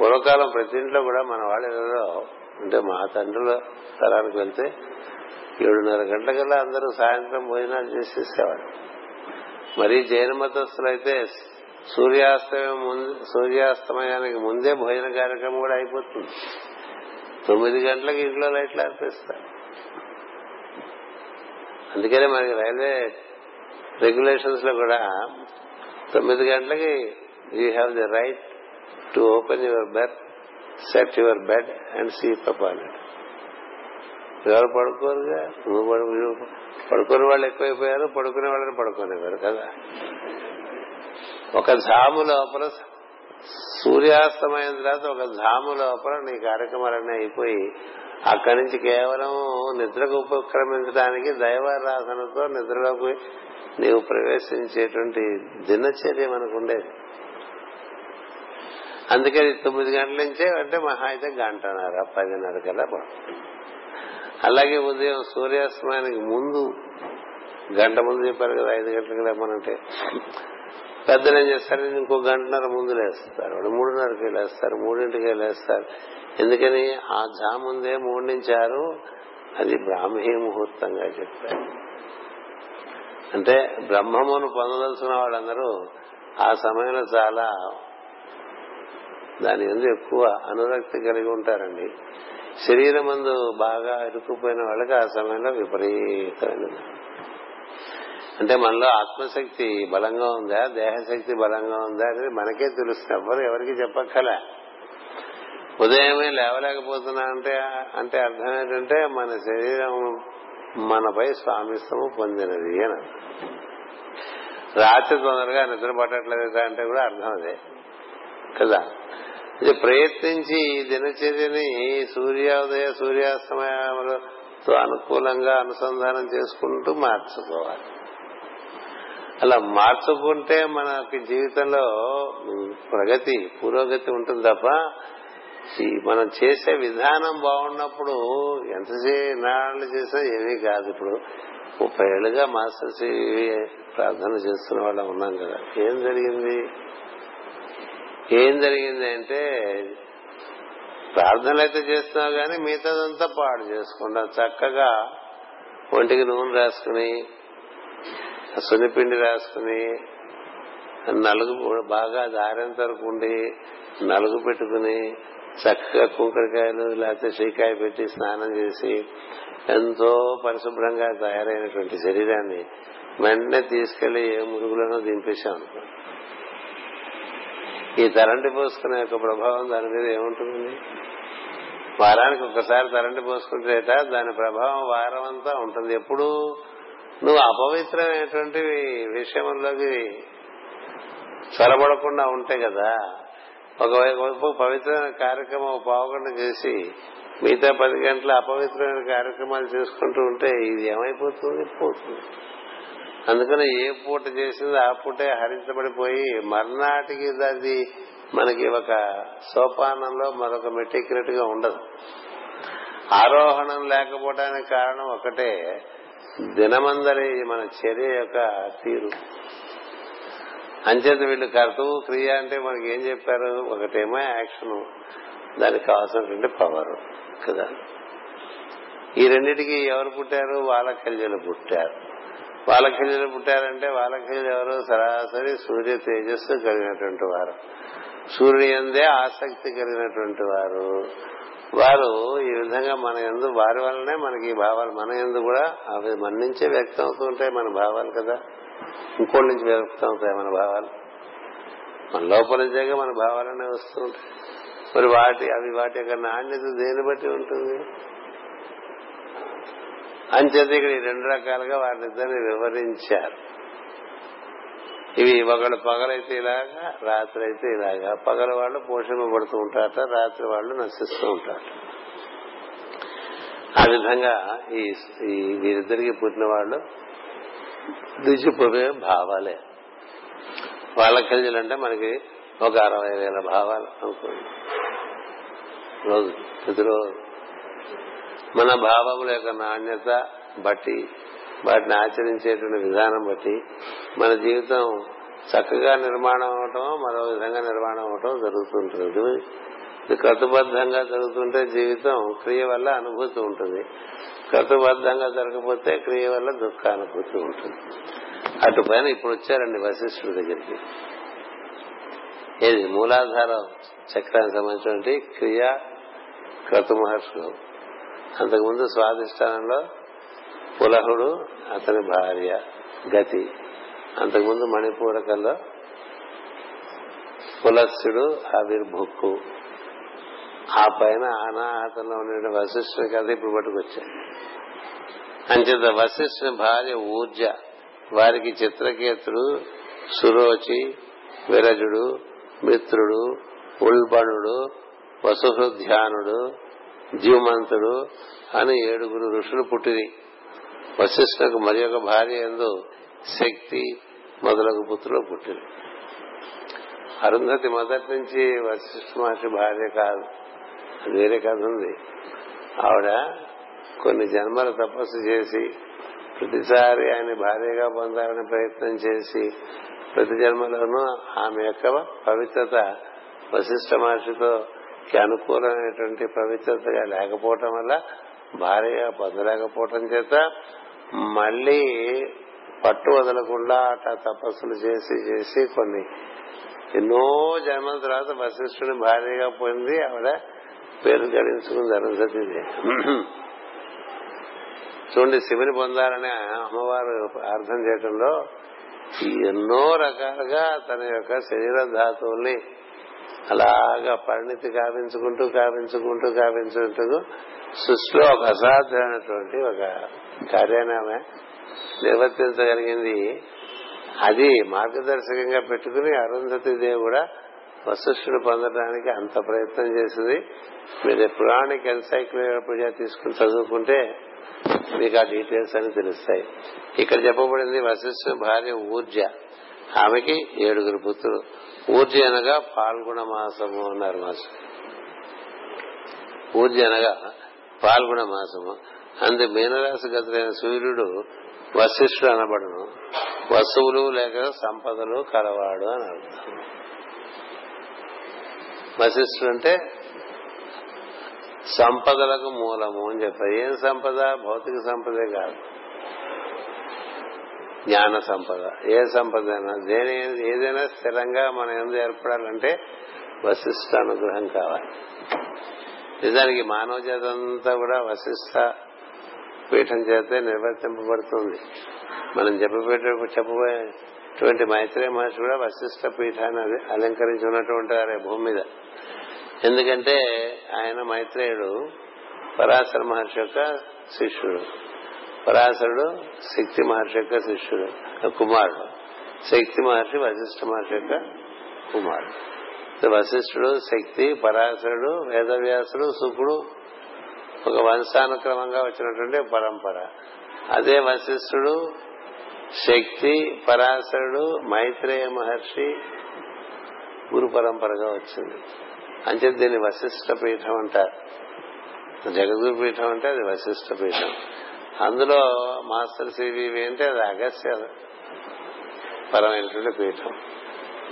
పూర్వకాలం ప్రతి ఇంట్లో కూడా మన వాళ్ళలో అంటే మా తండ్రుల స్థలానికి వెళ్తే ఏడున్నర గంటలకల్లా అందరూ సాయంత్రం భోజనాలు చేసేసేవాడు మరి జైన మతస్థులు అయితే సూర్యాస్తమయం ముందు సూర్యాస్తమయానికి ముందే భోజన కార్యక్రమం కూడా అయిపోతుంది. తొమ్మిది గంటలకు ఇంట్లో లైట్లు ఆర్పేస్తారు అందుకనే మనకి రైల్వే రెగ్యులేషన్స్లో కూడా తొమ్మిది గంటలకి you have the right to open your bed set your bed and see upon it. ఎవరు పడుకోరుగా. నువ్వు పడుకు పడుకునే వాళ్ళు ఎక్కువైపోయారు పడుకునే వాళ్ళని పడుకునేవారు కదా. ఒక జాము లోపల సూర్యాస్తమైన తర్వాత ఒక జాము లోపల నీ కార్యక్రమాలన్నీ అయిపోయి అక్కడి నుంచి కేవలం నిద్రకు ఉపక్రమించడానికి దైవారాధనతో నిద్రలోకి నీవు ప్రవేశించేటువంటి దినచర్య మనకు ఉండేది. అందుకని తొమ్మిది గంటల నుంచే అంటే మహా అయితే గంటన్నర పదిన్నర కల్లా పడుతుంది అలాగే ఉదయం సూర్యాస్తమానికి ముందు గంట ముందు చెప్పారు కదా ఐదు గంటలకు లేమనంటే పెద్దలు ఏం చేస్తారు? ఇంకో గంటన్నర ముందు లేస్తారు. వాడు మూడున్నరకి లేస్తారు మూడింటికి లేస్తారు. ఎందుకని? ఆ జాముందే మూడు నుంచి ఆరు అది బ్రాహ్మీ ముహూర్తంగా చెప్పారు. అంటే బ్రహ్మమును పొందదలుచున్న వాళ్ళందరూ ఆ సమయంలో చాలా దాని ఎందుకు ఎక్కువ అనురక్తి కలిగి ఉంటారండి. శరీరం మందు బాగా ఇరుక్కుపోయిన వాళ్ళకి ఆ సమయంలో విపరీతమైన అంటే మనలో ఆత్మశక్తి బలంగా ఉందా దేహశక్తి బలంగా ఉందా అనేది మనకే తెలుస్తుంది ఎవరు ఎవరికి చెప్పక్కలే. ఉదయమే లేవలేకపోతున్నా అంటే అంటే అర్థం ఏంటంటే మన శరీరం మనపై స్వామిత్వము పొందినది అని రాత్రి తొందరగా నిద్ర పట్టట్లేదు అంటే కూడా అర్థం అదే. కదా? ఇది ప్రయత్నించి ఈ దినచర్యని సూర్యోదయ సూర్యాస్తమయాలతో అనుకూలంగా అనుసంధానం చేసుకుంటూ మార్చుకోవాలి. అలా మార్చుకుంటే మనకి జీవితంలో ప్రగతి పురోగతి ఉంటుంది తప్ప మనం చేసే విధానం బాగున్నప్పుడు ఎంతసేపు నాళ్ళు చేసినా ఏమీ కాదు. ఇప్పుడు ముప్పై ఏళ్ళుగా మాస్టర్స్ ప్రార్థన చేస్తున్న వాళ్ళం ఉన్నాం కదా. ఏం జరిగింది? ఏం జరిగింది అంటే ప్రార్థనలు అయితే చేస్తున్నావు కానీ మిగతాదంతా పాడు చేసుకుంటా. చక్కగా ఒంటికి నూనె రాసుకుని సున్నిపిండి రాసుకుని నలుగు బాగా దారేంత వరకు ఉండి నలుగు పెట్టుకుని చక్కగా కుంకడికాయలు లేకపోతే శ్రీకాయ పెట్టి స్నానం చేసి ఎంతో పరిశుభ్రంగా తయారైనటువంటి శరీరాన్ని వెంటనే తీసుకెళ్ళి ఏ మురుగులను దింపేశాం అనుకో ఈ తలంటి పోసుకునే యొక్క ప్రభావం దాని మీద ఏముంటుంది వారానికి ఒకసారి తలంటి పోసుకుంటేట దాని ప్రభావం వారం అంతా ఉంటుంది. ఎప్పుడు నువ్వు అపవిత్రమైనటువంటి విషయంలోకి చొరబడకుండా ఉంటే కదా ఒకవైపు పవిత్రమైన కార్యక్రమం ఒక పావుగంట చేసి మిగతా పది గంటల అపవిత్రమైన కార్యక్రమాలు చేసుకుంటూ ఉంటే ఇది ఏమైపోతుంది? పోతుంది. అందుకని ఏ పూట చేసింది ఆ పూటే హరించబడిపోయి మర్నాటికి అది మనకి ఒక సోపానంలో మరొక మెట్టెక్కినట్టుగా ఉండదు. ఆరోహణం లేకపోవడానికి కారణం ఒకటే దినమందరి మన చర్య యొక్క తీరు. అంచేత వీళ్ళు కర్తవు క్రియ అంటే మనకి ఏం చెప్పారు? ఒకటేమో యాక్షన్ దానికి కావాల్సినటువంటి పవర్ కదా. ఈ రెండింటికి ఎవరు పుట్టారు? వాళ్ళ కళ్యాణ్ పుట్టారు. వాలకల్యులు పుట్టారంటే వాలకల్యులు ఎవరు సరాసరి సూర్య తేజస్సు కలిగినటువంటి వారు. సూర్యుని ఎందే ఆసక్తి కలిగినటువంటి వారు. వారు ఈ విధంగా మన ఎందు వారి వల్లనే మనకి ఈ భావాలు మన ఎందు కూడా అవి మన నుంచే వ్యక్తం అవుతుంటాయి మన భావాలు కదా. ఇంకోటి నుంచి వ్యక్తం అవుతాయి మన భావాలు. మన లోపల నుంచేగా మన భావాలనే వస్తుంటాయి మరి వాటి అవి వాటి యొక్క నాణ్యత దేని బట్టి ఉంటుంది? అంచేత ఇక్కడ ఈ రెండు రకాలుగా వాటిద్దరిని వివరించారు. ఇవి ఒకళ్ళు పగలైతే ఇలాగా రాత్రి అయితే ఇలాగా. పగల వాళ్ళు పోషింపబడుతూ ఉంటారట రాత్రి వాళ్ళు నశిస్తూ ఉంటారు. ఆ విధంగా ఈ వీరిద్దరికి పుట్టిన వాళ్ళు దిగిపోయే భావాలే. వాళ్ళ కలిజలు మనకి ఒక అరవై వేల భావాలు అనుకోండి. రోజు ప్రతిరోజు. మన భావముల యొక్క నాణ్యత బట్టి వాటిని ఆచరించేటువంటి విధానం బట్టి మన జీవితం చక్కగా నిర్మాణం అవటం మరో విధంగా నిర్మాణం అవటం జరుగుతుంటుంది. ఇది కట్టుబద్ధంగా జరుగుతుంటే జీవితం క్రియ వల్ల అనుభూతి ఉంటుంది. కట్టుబద్ధంగా జరగకపోతే క్రియ వల్ల దుఃఖ అనుభూతి ఉంటుంది. అటు పైన ఇప్పుడు వచ్చారండి వశిష్ఠుడి దగ్గరికి. ఏది? మూలాధారం చక్రానికి సంబంధించినటువంటి క్రియ క్రతు మహర్షులు అంతకుముందు స్వాధిష్టానంలో పులహుడు అతని భార్య గతి. అంతకుముందు మణిపూరకంలో పులస్సుడు ఆవిర్భుక్కు. ఆ పైన అనాహతంలో ఉండే వశిష్ఠుని కథ ఇప్పుడు పట్టుకొచ్చాడు అంచేత వశిష్ఠుని భార్య ఊర్జ వారికి చిత్రకేతుడు సురోచి విరజుడు మిత్రుడు ఉల్బణుడు వసుహృధ్యానుడు జీవమంతుడు అని ఏడుగురు ఋషులు పుట్టిరి. వశిష్ఠకు మరి ఒక భార్య ఎందు శక్తి మొదలగు పుత్రులు పుట్టింది అరుంధతి మొదటి నుంచి వశిష్ఠ మహర్షి భార్య కాదు. అది వేరే కథ ఉంది. ఆవిడ కొన్ని జన్మల తపస్సు చేసి ప్రతిసారి ఆయన భార్యగా పొందాలని ప్రయత్నం చేసి ప్రతి జన్మలోనూ ఆమె యొక్క పవిత్రత వశిష్ఠ మహర్షితో అనుకూలమైనటువంటి పవిత్రతగా లేకపోవటం వల్ల భారీగా పొందలేకపోవటం చేత మళ్ళీ పట్టు వదలకుండా అట్లా తపస్సులు చేసి చేసి కొన్ని ఎన్నో జన్మల తర్వాత వశిష్ఠుని భార్యగా పొంది ఆవిడ పేరు గడించుకుంది అరుంధతి చూడండి శివుని పొందాలని అమ్మవారు అర్థం చేయటంలో ఎన్నో రకాలుగా తన యొక్క శరీర ధాతువుల్ని అలాగా పరిణితి కావించుకుంటూ కావించుకుంటూ కావించుకుంటూ సృష్టిలో ఒక అసాధ్యమైనటువంటి ఒక కార్యాన్ని ఆమె నిర్వర్తించగలిగింది. అది మార్గదర్శకంగా పెట్టుకుని అరుంధతి దేవి కూడా వశిష్ఠుడు పొందడానికి అంత ప్రయత్నం చేసింది. మీరు పురాణిక్ ఎన్సైక్లోపీడియా తీసుకుని చదువుకుంటే మీకు ఆ డీటెయిల్స్ అని తెలుస్తాయి. ఇక్కడ చెప్పబడింది వశిష్ఠుని భార్య ఊర్జ. ఆమెకి ఏడుగురు పుత్రులు. పూర్తి అనగా పాల్గొన మాసము అన్నారు మాసం పూర్తి అనగా పాల్గొన మాసము. అందు మీనరాశి గతులైన సూర్యుడు వశిష్ఠుడు అనబడను. వస్తువులు లేక సంపదలు కలవాడు అని అర్థం. వశిష్ఠుడు అంటే సంపదలకు మూలము అని చెప్పారు. ఏం సంపద? భౌతిక సంపదే కాదు. జ్ఞాన సంపద. ఏ సంపద అయినా దేని ఏదైనా స్థిరంగా మన ఎందు ఏర్పడాలంటే వశిష్ఠ అనుగ్రహం కావాలి. నిజానికి మానవ జాతి అంతా కూడా వశిష్ట పీఠం చేతే నిర్వర్తింపబడుతుంది. మనం చెప్పబెట్టే చెప్పబోయేటువంటి మైత్రేయ మహర్షి కూడా వశిష్ట పీఠాన్ని అలంకరించి ఉన్నటువంటి వారే భూమి మీద. ఎందుకంటే ఆయన మైత్రేయుడు పరాశర మహర్షి యొక్క శిష్యుడు. పరాశరుడు శక్తి మహర్షి యొక్క శిష్యుడు కుమారుడు. శక్తి మహర్షి వశిష్ఠ మహర్షి యొక్క కుమారుడు వశిష్ఠుడు శక్తి పరాశరుడు వేదవ్యాసుడు శుకుడు ఒక వంశానుక్రమంగా వచ్చినటువంటి పరంపర. అదే వశిష్ఠుడు శక్తి పరాశరుడు మైత్రేయ మహర్షి గురు పరంపరగా వచ్చింది. అంటే దీన్ని వశిష్ఠ పీఠం అంటారు. జగద్గురు పీఠం అంటే అది వశిష్ఠ పీఠం. అందులో మాస్టర్ సివివి అంటే అది అగస్య పరమైనటువంటి పీఠం.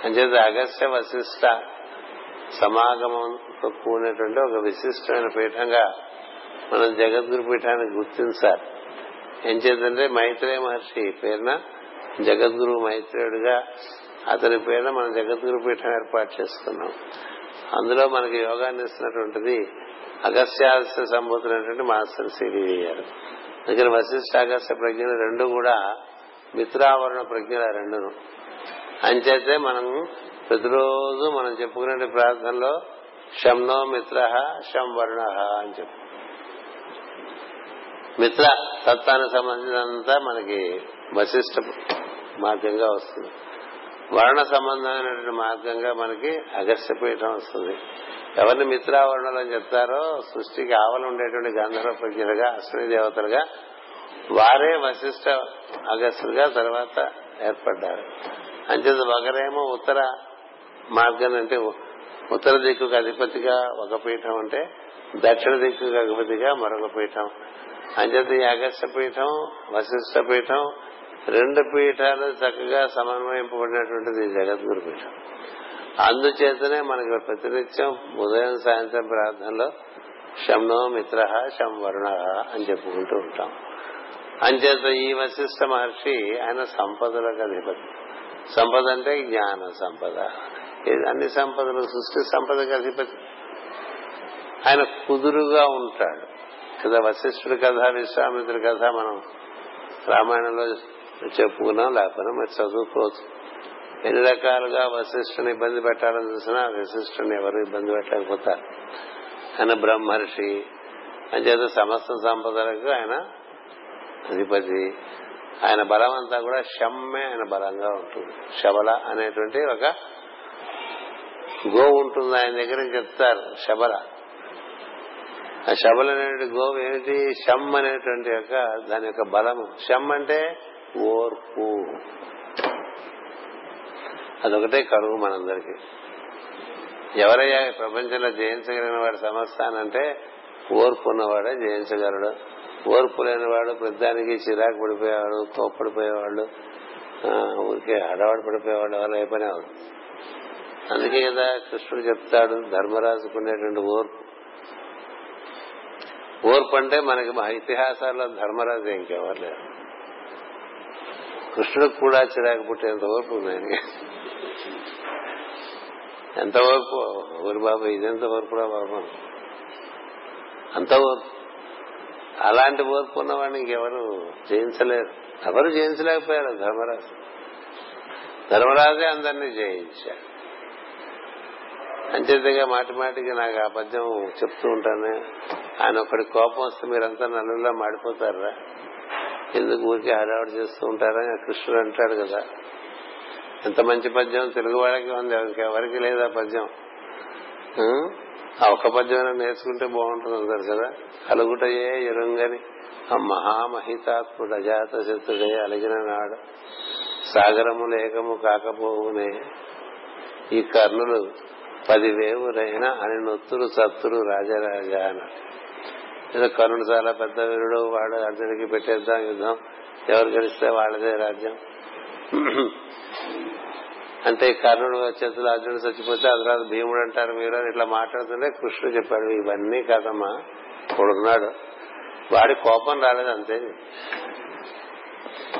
అంచేది అగస్య వశిష్ట సమాగమంతో కూడినటువంటి ఒక విశిష్టమైన పీఠంగా మనం జగద్గురు పీఠాన్ని గుర్తించాలి ఏం చేద్దంటే మైత్రేయ మహర్షి పేరున జగద్గురు మైత్రేయుడిగా అతని పేరున మనం జగద్గురు పీఠం ఏర్పాటు చేసుకున్నాం. అందులో మనకి యోగాన్ని ఇస్తున్నటువంటిది అగస్యాస్య సంబూతున్నటువంటి మాస్టర్ సిరివి గారు. అందుకని వశిష్ఠ ప్రజ్ఞలు రెండు కూడా మిత్రావరణ ప్రజ్ఞల రెండును. అంచేతే మనం ప్రతిరోజు మనం చెప్పుకునే ప్రార్థనలో శంనో మిత్ర శం వర్ణ అని చెప్పు. మిత్ర తత్వానికి సంబంధించినంతా మనకి వశిష్ట మార్గంగా వస్తుంది. వర్ణ సంబంధమైనటువంటి మార్గంగా మనకి అగస్య పీఠం వస్తుంది. ఎవరిని మిత్రావరణలు అని చెప్తారో సృష్టికి ఆవలు ఉండేటువంటి గంధర్వ ప్రజ్ఞలుగా అశ్విని దేవతలుగా వారే వశిష్ట అగస్యులుగా తర్వాత ఏర్పడ్డారు. అంచేత ఒకరేమో ఉత్తర మార్గం అంటే ఉత్తర దిక్కుకు అధిపతిగా ఒక పీఠం అంటే దక్షిణ దిక్కుకు అధిపతిగా మరొక పీఠం. అంచేత ఈ అగస్త పీఠం వశిష్ట పీఠం రెండు పీఠాలు చక్కగా సమన్వయింపబడినటువంటిది జగద్గురు పీఠం అందుచేతనే మనకి ప్రతినిత్యం ఉదయం సాయంత్రం ప్రార్థనలో శంనో మిత్ర శం వరుణ అని చెప్పుకుంటూ ఉంటాం. అంచేత ఈ వశిష్ఠ మహర్షి ఆయన సంపదలకు అధిపతి. సంపద అంటే జ్ఞాన సంపద. అన్ని సంపదలు సృష్టి సంపదకు అధిపతి. ఆయన కుదురుగా ఉంటాడు. కదా వశిష్ఠుడి కథ విశ్వామిత్రుడి కథ మనం రామాయణంలో చెప్పుకున్నాం లేకపోయినా మరి చదువుకోవచ్చు. ఎన్ని రకాలుగా వశిష్ఠుని ఇబ్బంది పెట్టాలని చూసినా వశిష్ఠుని ఎవరు ఇబ్బంది పెట్టలేకపోతారు ఆయన బ్రహ్మర్షి. అంచేత సమస్త సంపదలకు ఆయన అధిపతి. ఆయన బలం అంతా కూడా షమ్మే ఆయన బలంగా ఉంటుంది. శబల అనేటువంటి ఒక గోవు ఉంటుంది ఆయన దగ్గర చెప్తారు శబల. ఆ శబల అనేటువంటి గోవు ఏమిటి? షమ్ అనేటువంటి యొక్క దాని యొక్క బలము. షమ్ అంటే ఓర్పు. అదొకటే కరువు మనందరికీ. ఎవరయ్యా ప్రపంచంలో జయించగలిగిన వాడు సమస్తానంటే ఓర్పు ఉన్నవాడే జయించగలడు. ఓర్పు లేనివాడు ప్రతిదానికి చిరాకు పడిపోయేవాడు కోప్పడిపోయేవాళ్ళు ఊరికే అడవాడు పడిపోయేవాడు ఎవరు ఏ అందుకే కదా కృష్ణుడు చెప్తాడు ధర్మరాజుకునేటువంటి ఓర్పు. ఓర్పు అంటే మనకి మా ఇతిహాసాల్లో ధర్మరాజు ఇంకెవరు లేరు. కృష్ణుడికి కూడా చిరాకు పుట్టేంత ఓర్పు ఉన్నాయి ఎంత ఓర్పు ఊరి బాబు ఇదెంత ఓర్పురా బాబు? అంత ఓర్పు అలాంటి ఓర్పు ఉన్నవాడిని ఇంకెవరు జయించలేరు. ఎవరు జయించలేకపోయారు? ధర్మరాజు. ధర్మరాజే అందరినీ జయించాడు. అంచేతగా మాటి మాటికి నాకు ఆ పద్యం చెప్తూ ఉంటాను. ఆయన ఒకటి కోపం వస్తే మీరంతా నల్లుల్లో మాడిపోతారా ఎందుకు ఊరికి హడావుడు చేస్తూ ఉంటారని కృష్ణుడు అంటాడు కదా. ఎంత మంచి పద్యం తెలుగు వాళ్ళకి ఉంది ఇంకెవరికి లేదా పద్యం. ఆ? ఒక పద్యం నేర్చుకుంటే బాగుంటుంది అంటారు కదా. కలుగుటయే ఎరుంగని ఆ మహామహితాత్ముడు అజాత శత్రుడే అలిగిన నాడు. సాగరము లేకము కాకపోవునే ఈ కర్ణులు పదివేవురైన అని నొత్తులు సత్తులు రాజరాజా అన్నాడు ఏదో కర్ణుడు చాలా పెద్ద వీరుడు వాడు అర్జునుడికి పెట్టేద్దాం యుద్ధం. ఎవరు గెలిస్తే వాళ్ళదే రాజ్యం. అంటే కర్ణుడు చేతులు అర్జునుడు చచ్చిపోతే ఆ తర్వాత భీముడు అంటారు మీరు అని ఇట్లా మాట్లాడుతుంటే కృష్ణుడు చెప్పాడు ఇవన్నీ కాదమ్మా కొడుకున్నాడు. వాడి కోపం రాలేదు అంతే.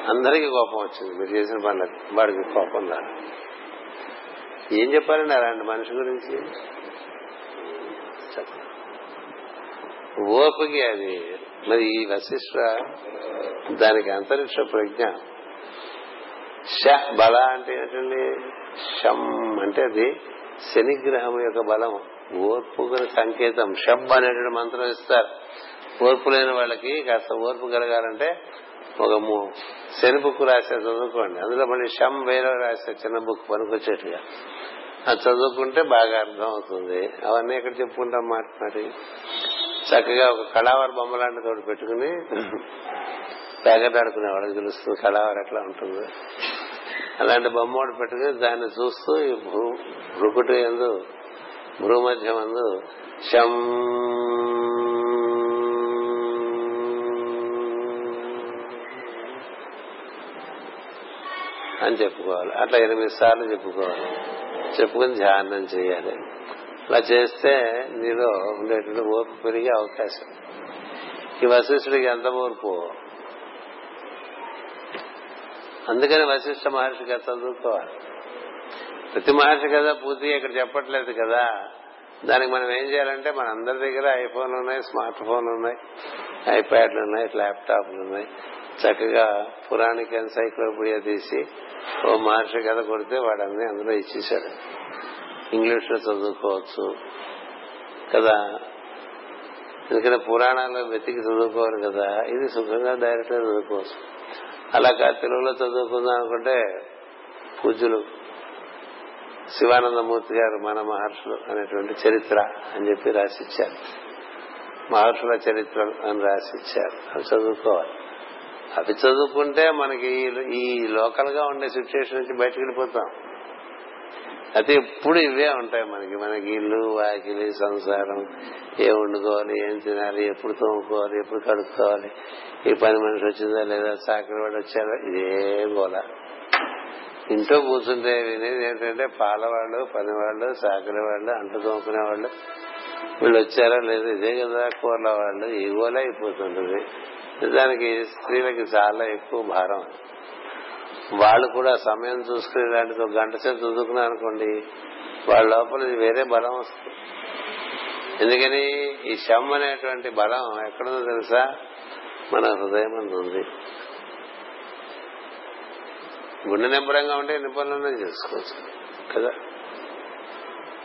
అందరికీ కోపం వచ్చింది మీరు చేసిన పనులకు. వాడికి కోపం రాలేదు. ఏం చెప్పారండి అలాంటి మనిషి గురించి? ఓపిక అది. మరి ఈ వశిష్ట దానికి అంతరిక్ష ప్రజ్ఞ. ష బల అంటే ఏంటండి? షం అంటే అది శనిగ్రహం యొక్క బలం. ఓర్పు సంకేతం. షబ్ అనేటువంటి మంత్రం ఇస్తారు. ఓర్పు లేని వాళ్ళకి కాస్త ఓర్పు కలగాలంటే ఒక శని బుక్ రాసే చదువుకోండి. అందులో మళ్ళీ శం వేరే రాసే చిన్న బుక్ పనికొచ్చేట్టుగా. అది చదువుకుంటే బాగా అర్థం అవుతుంది. అవన్నీ ఎక్కడ చెప్పుకుంటాం మాట్లాడి చక్కగా ఒక కళావారి బొమ్మ లాంటి తోడు పెట్టుకుని పేగటాడుకునే తెలుస్తుంది కళావారు ఎట్లా ఉంటుందో. అలాంటి బొమ్మ ఒకటి పెట్టుకుని దాన్ని చూస్తూ ఈ భూ భృకుటి ఎందు భూమధ్యం అందు శం. అని చెప్పుకోవాలి. అట్లా ఎనిమిది సార్లు చెప్పుకోవాలి. చెప్పుకుని ధ్యానం చేయాలి. అలా చేస్తే నీలో ఉండేటువంటి ఓర్పు పెరిగే అవకాశం. ఈ వశిష్ఠుడికి ఎంత ఓర్పు? అందుకని వశిష్ఠ మహర్షి కథ చదువుకోవాలి ప్రతి మహర్షి కథ పూర్తిగా ఇక్కడ చెప్పట్లేదు కదా. దానికి మనం ఏం చేయాలంటే మన అందరి దగ్గర ఐఫోన్లు ఉన్నాయి స్మార్ట్ ఫోన్లు ఉన్నాయి ఐప్యాడ్లు ఉన్నాయి ల్యాప్టాప్లు ఉన్నాయి. చక్కగా పురాణిక ఎన్సైక్లోపీడియా తీసి ఓ మహర్షి కథ కొడితే వాడన్నీ అందులో ఇచ్చేశాడు. ఇంగ్లీష్లో చదువుకోవచ్చు. కదా? ఎందుకంటే పురాణాల్లో వెతికి చదువుకోవాలి కదా? ఇది సుఖంగా డైరెక్ట్గా చదువుకోవచ్చు. అలా కాదు తెలుగులో చదువుకుందాం అనుకుంటే పూజ్యులు శివానందమూర్తి గారు మన మహర్షులు అనేటువంటి చరిత్ర అని చెప్పి రాసిచ్చారు. మహర్షుల చరిత్ర అని రాసిచ్చారు. అవి చదువుకోవాలి. అవి చదువుకుంటే మనకి ఈ లోకల్గా ఉండే సిచ్యువేషన్ నుంచి బయటకు వెళ్ళిపోతాం. అయితే ఎప్పుడు ఇవే ఉంటాయి మనకి. మనకి ఇల్లు వాకిలి సంసారం ఏం వండుకోవాలి ఏం తినాలి ఎప్పుడు తోముకోవాలి ఎప్పుడు కడుక్కోవాలి ఈ పని మనిషి వచ్చిందా లేదా సాకరి వాడు వచ్చారా ఇదే గోల. ఇంట్లో కూర్చుంటే వినేది ఏంటంటే పాలవాళ్ళు పనివాళ్ళు సాకరి వాళ్ళు అంటు తోముకునే వాళ్ళు వీళ్ళు వచ్చారా లేదా? ఇదే కదా కూరల వాళ్ళు. ఈ గోల అయిపోతుంటది. నిజానికి స్త్రీలకి చాలా ఎక్కువ భారం. వాళ్ళు కూడా సమయం చూసుకుని ఇలాంటిది ఒక గంట సేపు చదువుకున్నారు అనుకోండి వాళ్ళ లోపల వేరే బలం వస్తుంది. ఎందుకని ఈ శమ్ అనేటువంటి బలం ఎక్కడుందో తెలుసా? మన హృదయం అని ఉంది. గుండె నింబరంగా ఉంటే ఎన్ని పనులన్నా చేసుకోవచ్చు కదా?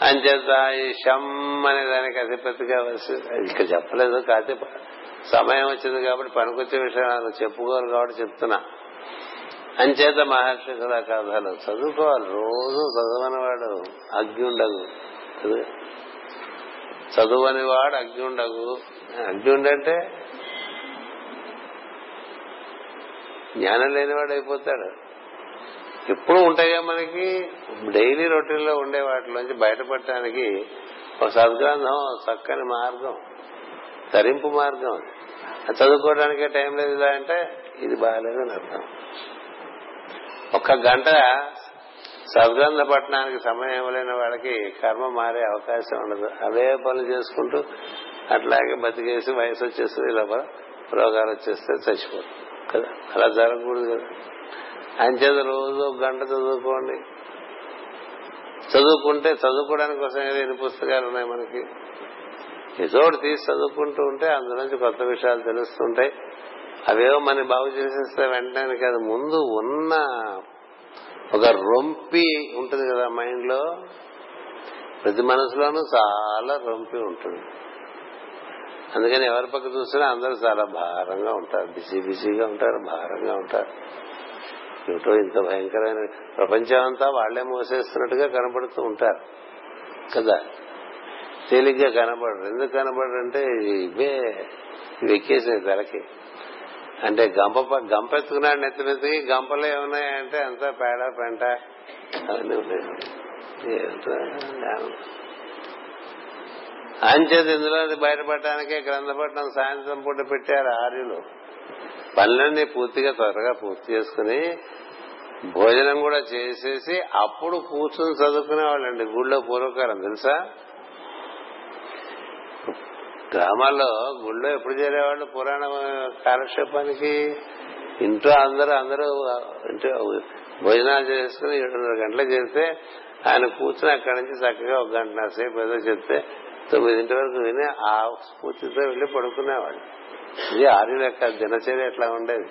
అంచేత ఈ షమ్ అనే దానికి అధిపతిగా ఇక్కడ చెప్పలేదు కాకపోతే సమయం వచ్చింది కాబట్టి పనికొచ్చే విషయాలు చెప్పుకోరు కాబట్టి చెప్తున్నా. అంచేత మహర్షి కదా కథలు చదువుకోవాలి. రోజు చదవని వాడు ఉండదు. చదువని వాడు అగ్ని ఉండంటే జ్ఞానం లేనివాడు అయిపోతాడు. ఎప్పుడు ఉంటాయిగా మనకి? డైలీ రొటీన్లో ఉండే వాటిలోంచి బయటపడటానికి ఒక సద్గ్రంథం చక్కని మార్గం తరింపు మార్గం. చదువుకోవడానికే టైం లేదు ఇలా అంటే ఇది బాగాలేదని అర్థం. ఒక్క గంట సద్గ్రంథ పట్టణానికి సమయం ఇవ్వలేని వాళ్ళకి కర్మ మారే అవకాశం ఉండదు. అవే పనులు చేసుకుంటూ అట్లాగే బతికేసి వయసు వచ్చేస్తుంది లోపల రోగాలు వచ్చేస్తే చచ్చిపోతుంది కదా? అలా జరగకూడదు కదా? అంచేత రోజు ఒక గంట చదువుకోండి. చదువుకుంటే చదువుకోవడానికి కోసం ఏదో ఎన్ని పుస్తకాలు ఉన్నాయి మనకి? ఏదో తీసి చదువుకుంటూ ఉంటే అందులోంచి కొత్త విషయాలు తెలుస్తుంటాయి. అవేవో మన బాగు చేసేస్తే వెంటనే కాదు. ముందు ఉన్న ఒక రొంపి ఉంటుంది కదా మైండ్లో ప్రతి మనసులోనూ చాలా రొంపి ఉంటుంది. అందుకని ఎవరి పక్క చూసినా అందరూ చాలా భారంగా ఉంటారు. బిజీ బిజీగా ఉంటారు భారంగా ఉంటారు. ఏమిటో ఇంత భయంకరమైన ప్రపంచం అంతా వాళ్ళే మోసేస్తున్నట్టుగా కనపడుతూ ఉంటారు. కదా? తేలిగ్గా కనబడరు ఎందుకు కనబడరు అంటే ఇవే ఇవి ఎక్కేసాయి తలకి. అంటే గంప గంపెత్తుకున్నాడు నెత్తినెత్తికి గంపలో ఏమున్నాయంటే అంతా పేడ పెంట అవన్నీ ఉన్నాయి అంచేది ఇందులో బయటపడటానికే గ్రంథపట్నం సాయంత్రం పూట పెట్టారు ఆర్యులు. పనులన్నీ పూర్తిగా త్వరగా పూర్తి చేసుకుని భోజనం కూడా చేసేసి అప్పుడు కూర్చుని చదువుకునే వాళ్ళండి గుళ్ళో పూర్వకాలం తెలుసా? గ్రామాల్లో గుళ్ళో ఎప్పుడు చేరేవాళ్ళు పురాణ కాలక్షేపానికి? ఇంట్లో అందరూ అందరూ ఇంట్లో భోజనాలు చేసుకుని ఏడున్నర గంటలు చేస్తే ఆయన కూర్చుని అక్కడి నుంచి చక్కగా ఒక గంట సేపు ఏదో చెప్తే తొమ్మిదింటి వరకు విని ఆ స్ఫూర్తితో వెళ్ళి పడుకునేవాడు ఇది ఆర్యుల యొక్క దినచర్య ఎట్లా ఉండేది?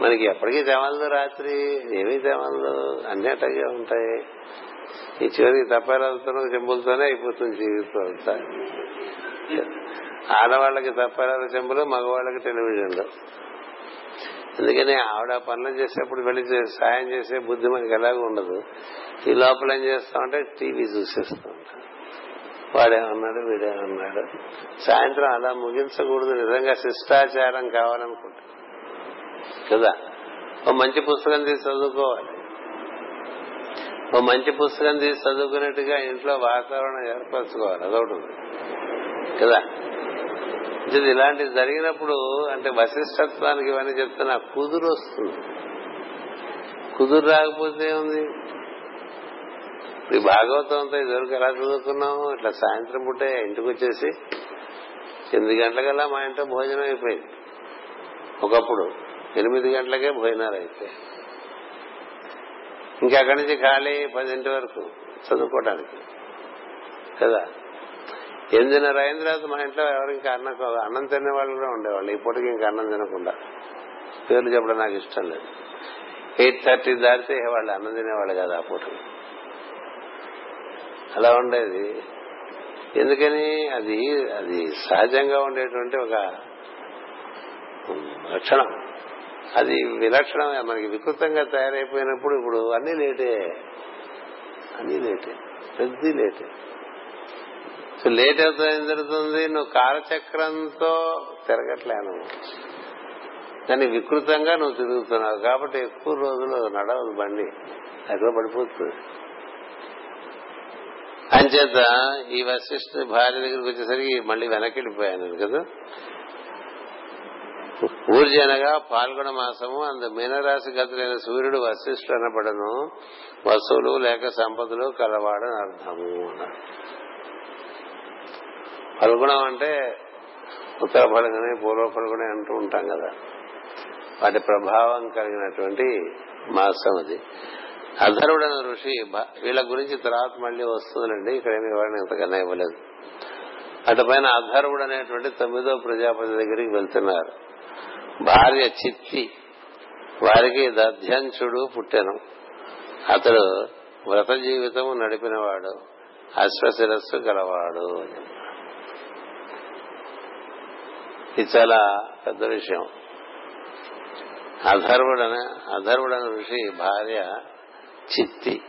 మనకి ఎప్పటికీ తెమలదు రాత్రి ఏమీ తెమలదు అన్ని అట్టగే ఉంటాయి. ఈ చివరికి తప్పాలతో చెంబులతోనే అయిపోతుంది జీవితం అంతా. ఆడవాళ్ళకి తప్పాల చెంబులు మగవాళ్ళకి టెలివిజన్లు. అందుకని ఆవిడ పనులు చేసేప్పుడు వెళ్ళి సాయం చేసే బుద్ధి మనకి ఎలాగో ఉండదు. ఈ లోపల ఏం చేస్తామంటే టీవీ చూసేస్తూ ఉంటాం. వాడేమన్నాడు వీడేమన్నాడు సాయంత్రం అలా ముగించకూడదు నిజంగా శిష్టాచారం కావాలనుకుంటా. కదా? ఓ మంచి పుస్తకం తీసి చదువుకోవాలి. ఓ మంచి పుస్తకం తీసి చదువుకున్నట్టుగా ఇంట్లో వాతావరణం ఏర్పరచుకోవాలి. అదొకటి కదా? ఇది ఇలాంటివి జరిగినప్పుడు అంటే వశిష్టత్వానికి ఇవన్నీ చెప్తున్నా కుదురు వస్తుంది. కుదురు రాకపోతే ఉంది ఈ భాగవతంతో ఇదివరకు ఎలా చదువుకున్నాము ఇట్లా సాయంత్రం పుట్టే ఇంటికి వచ్చేసి ఎనిమిది గంటలకల్లా మా ఇంట్లో భోజనం అయిపోయింది. ఒకప్పుడు ఎనిమిది గంటలకే భోజనాలు అయిపోయాయి ఇంకా అక్కడి నుంచి ఖాళీ పదింటి వరకు చదువుకోవడానికి కదా? ఎనిమిదిన్నర అయిన తర్వాత మా ఇంట్లో ఎవరు ఇంకా అన్నం అన్నం తినే వాళ్ళు కూడా ఉండేవాళ్ళు. ఈ పూటకి ఇంకా అన్నం తినకుండా. పేర్లు చెప్పడం నాకు ఇష్టం లేదు. ఎయిట్ థర్టీ దాటితే వాళ్ళు అన్నం తినేవాళ్ళు కదా ఆ పూట. అలా ఉండేది. ఎందుకని? అది అది సహజంగా ఉండేటువంటి ఒక లక్షణం. అది విలక్షణం. మనకి వికృతంగా తయారైపోయినప్పుడు ఇప్పుడు అన్ని లేటే. అన్ని లేటే. ప్రతి లేటే. సో లేట్ అవుతా ఏం జరుగుతుంది? నువ్వు కాలచక్రంతో తిరగట్లేను. కానీ వికృతంగా నువ్వు తిరుగుతున్నావు. కాబట్టి ఎక్కువ రోజులు నడవదు బండి. ఎక్కడ పడిపోతుంది. అంచేత ఈ వశిష్ఠ భార్య దగ్గరికి వచ్చేసరికి మళ్ళీ వెనక్కి వెళ్ళిపోయాను కదా ఊర్జనగా పాల్గొన మాసము. అందు మీనరాశి గతులైన సూర్యుడు వశిష్ఠుడు అనబడను. వస్తువులు లేక సంపదలు కలవాడని అర్థము. అన్నారు ఫల్గుణం అంటే ఉత్తర ఫల్గుని పూర్వ ఫల్గుని అంటూ ఉంటాం కదా. వాటి ప్రభావం కలిగినటువంటి మాసం అది. అధర్వుడైన ఋషి వీళ్ళ గురించి తర్వాత మళ్ళీ వస్తుందండి. ఇక్కడ ఏమి వివరణ ఇంతకన్నా ఇవ్వలేదు. అటు పైన అధర్వుడు అనేటువంటి తొమ్మిదో ప్రజాపతి దగ్గరికి వెళ్తున్నారు. భార్య చిత్తి. వారికి దధ్యంచుడు పుట్టెను. అతడు వ్రత జీవితము నడిపినవాడు. అశ్వశిరస్సు గలవాడు అని. ఇది చాలా పెద్ద విషయం. అధర్వుడన అధర్వుడన ఋషి భార్య చిత్తి.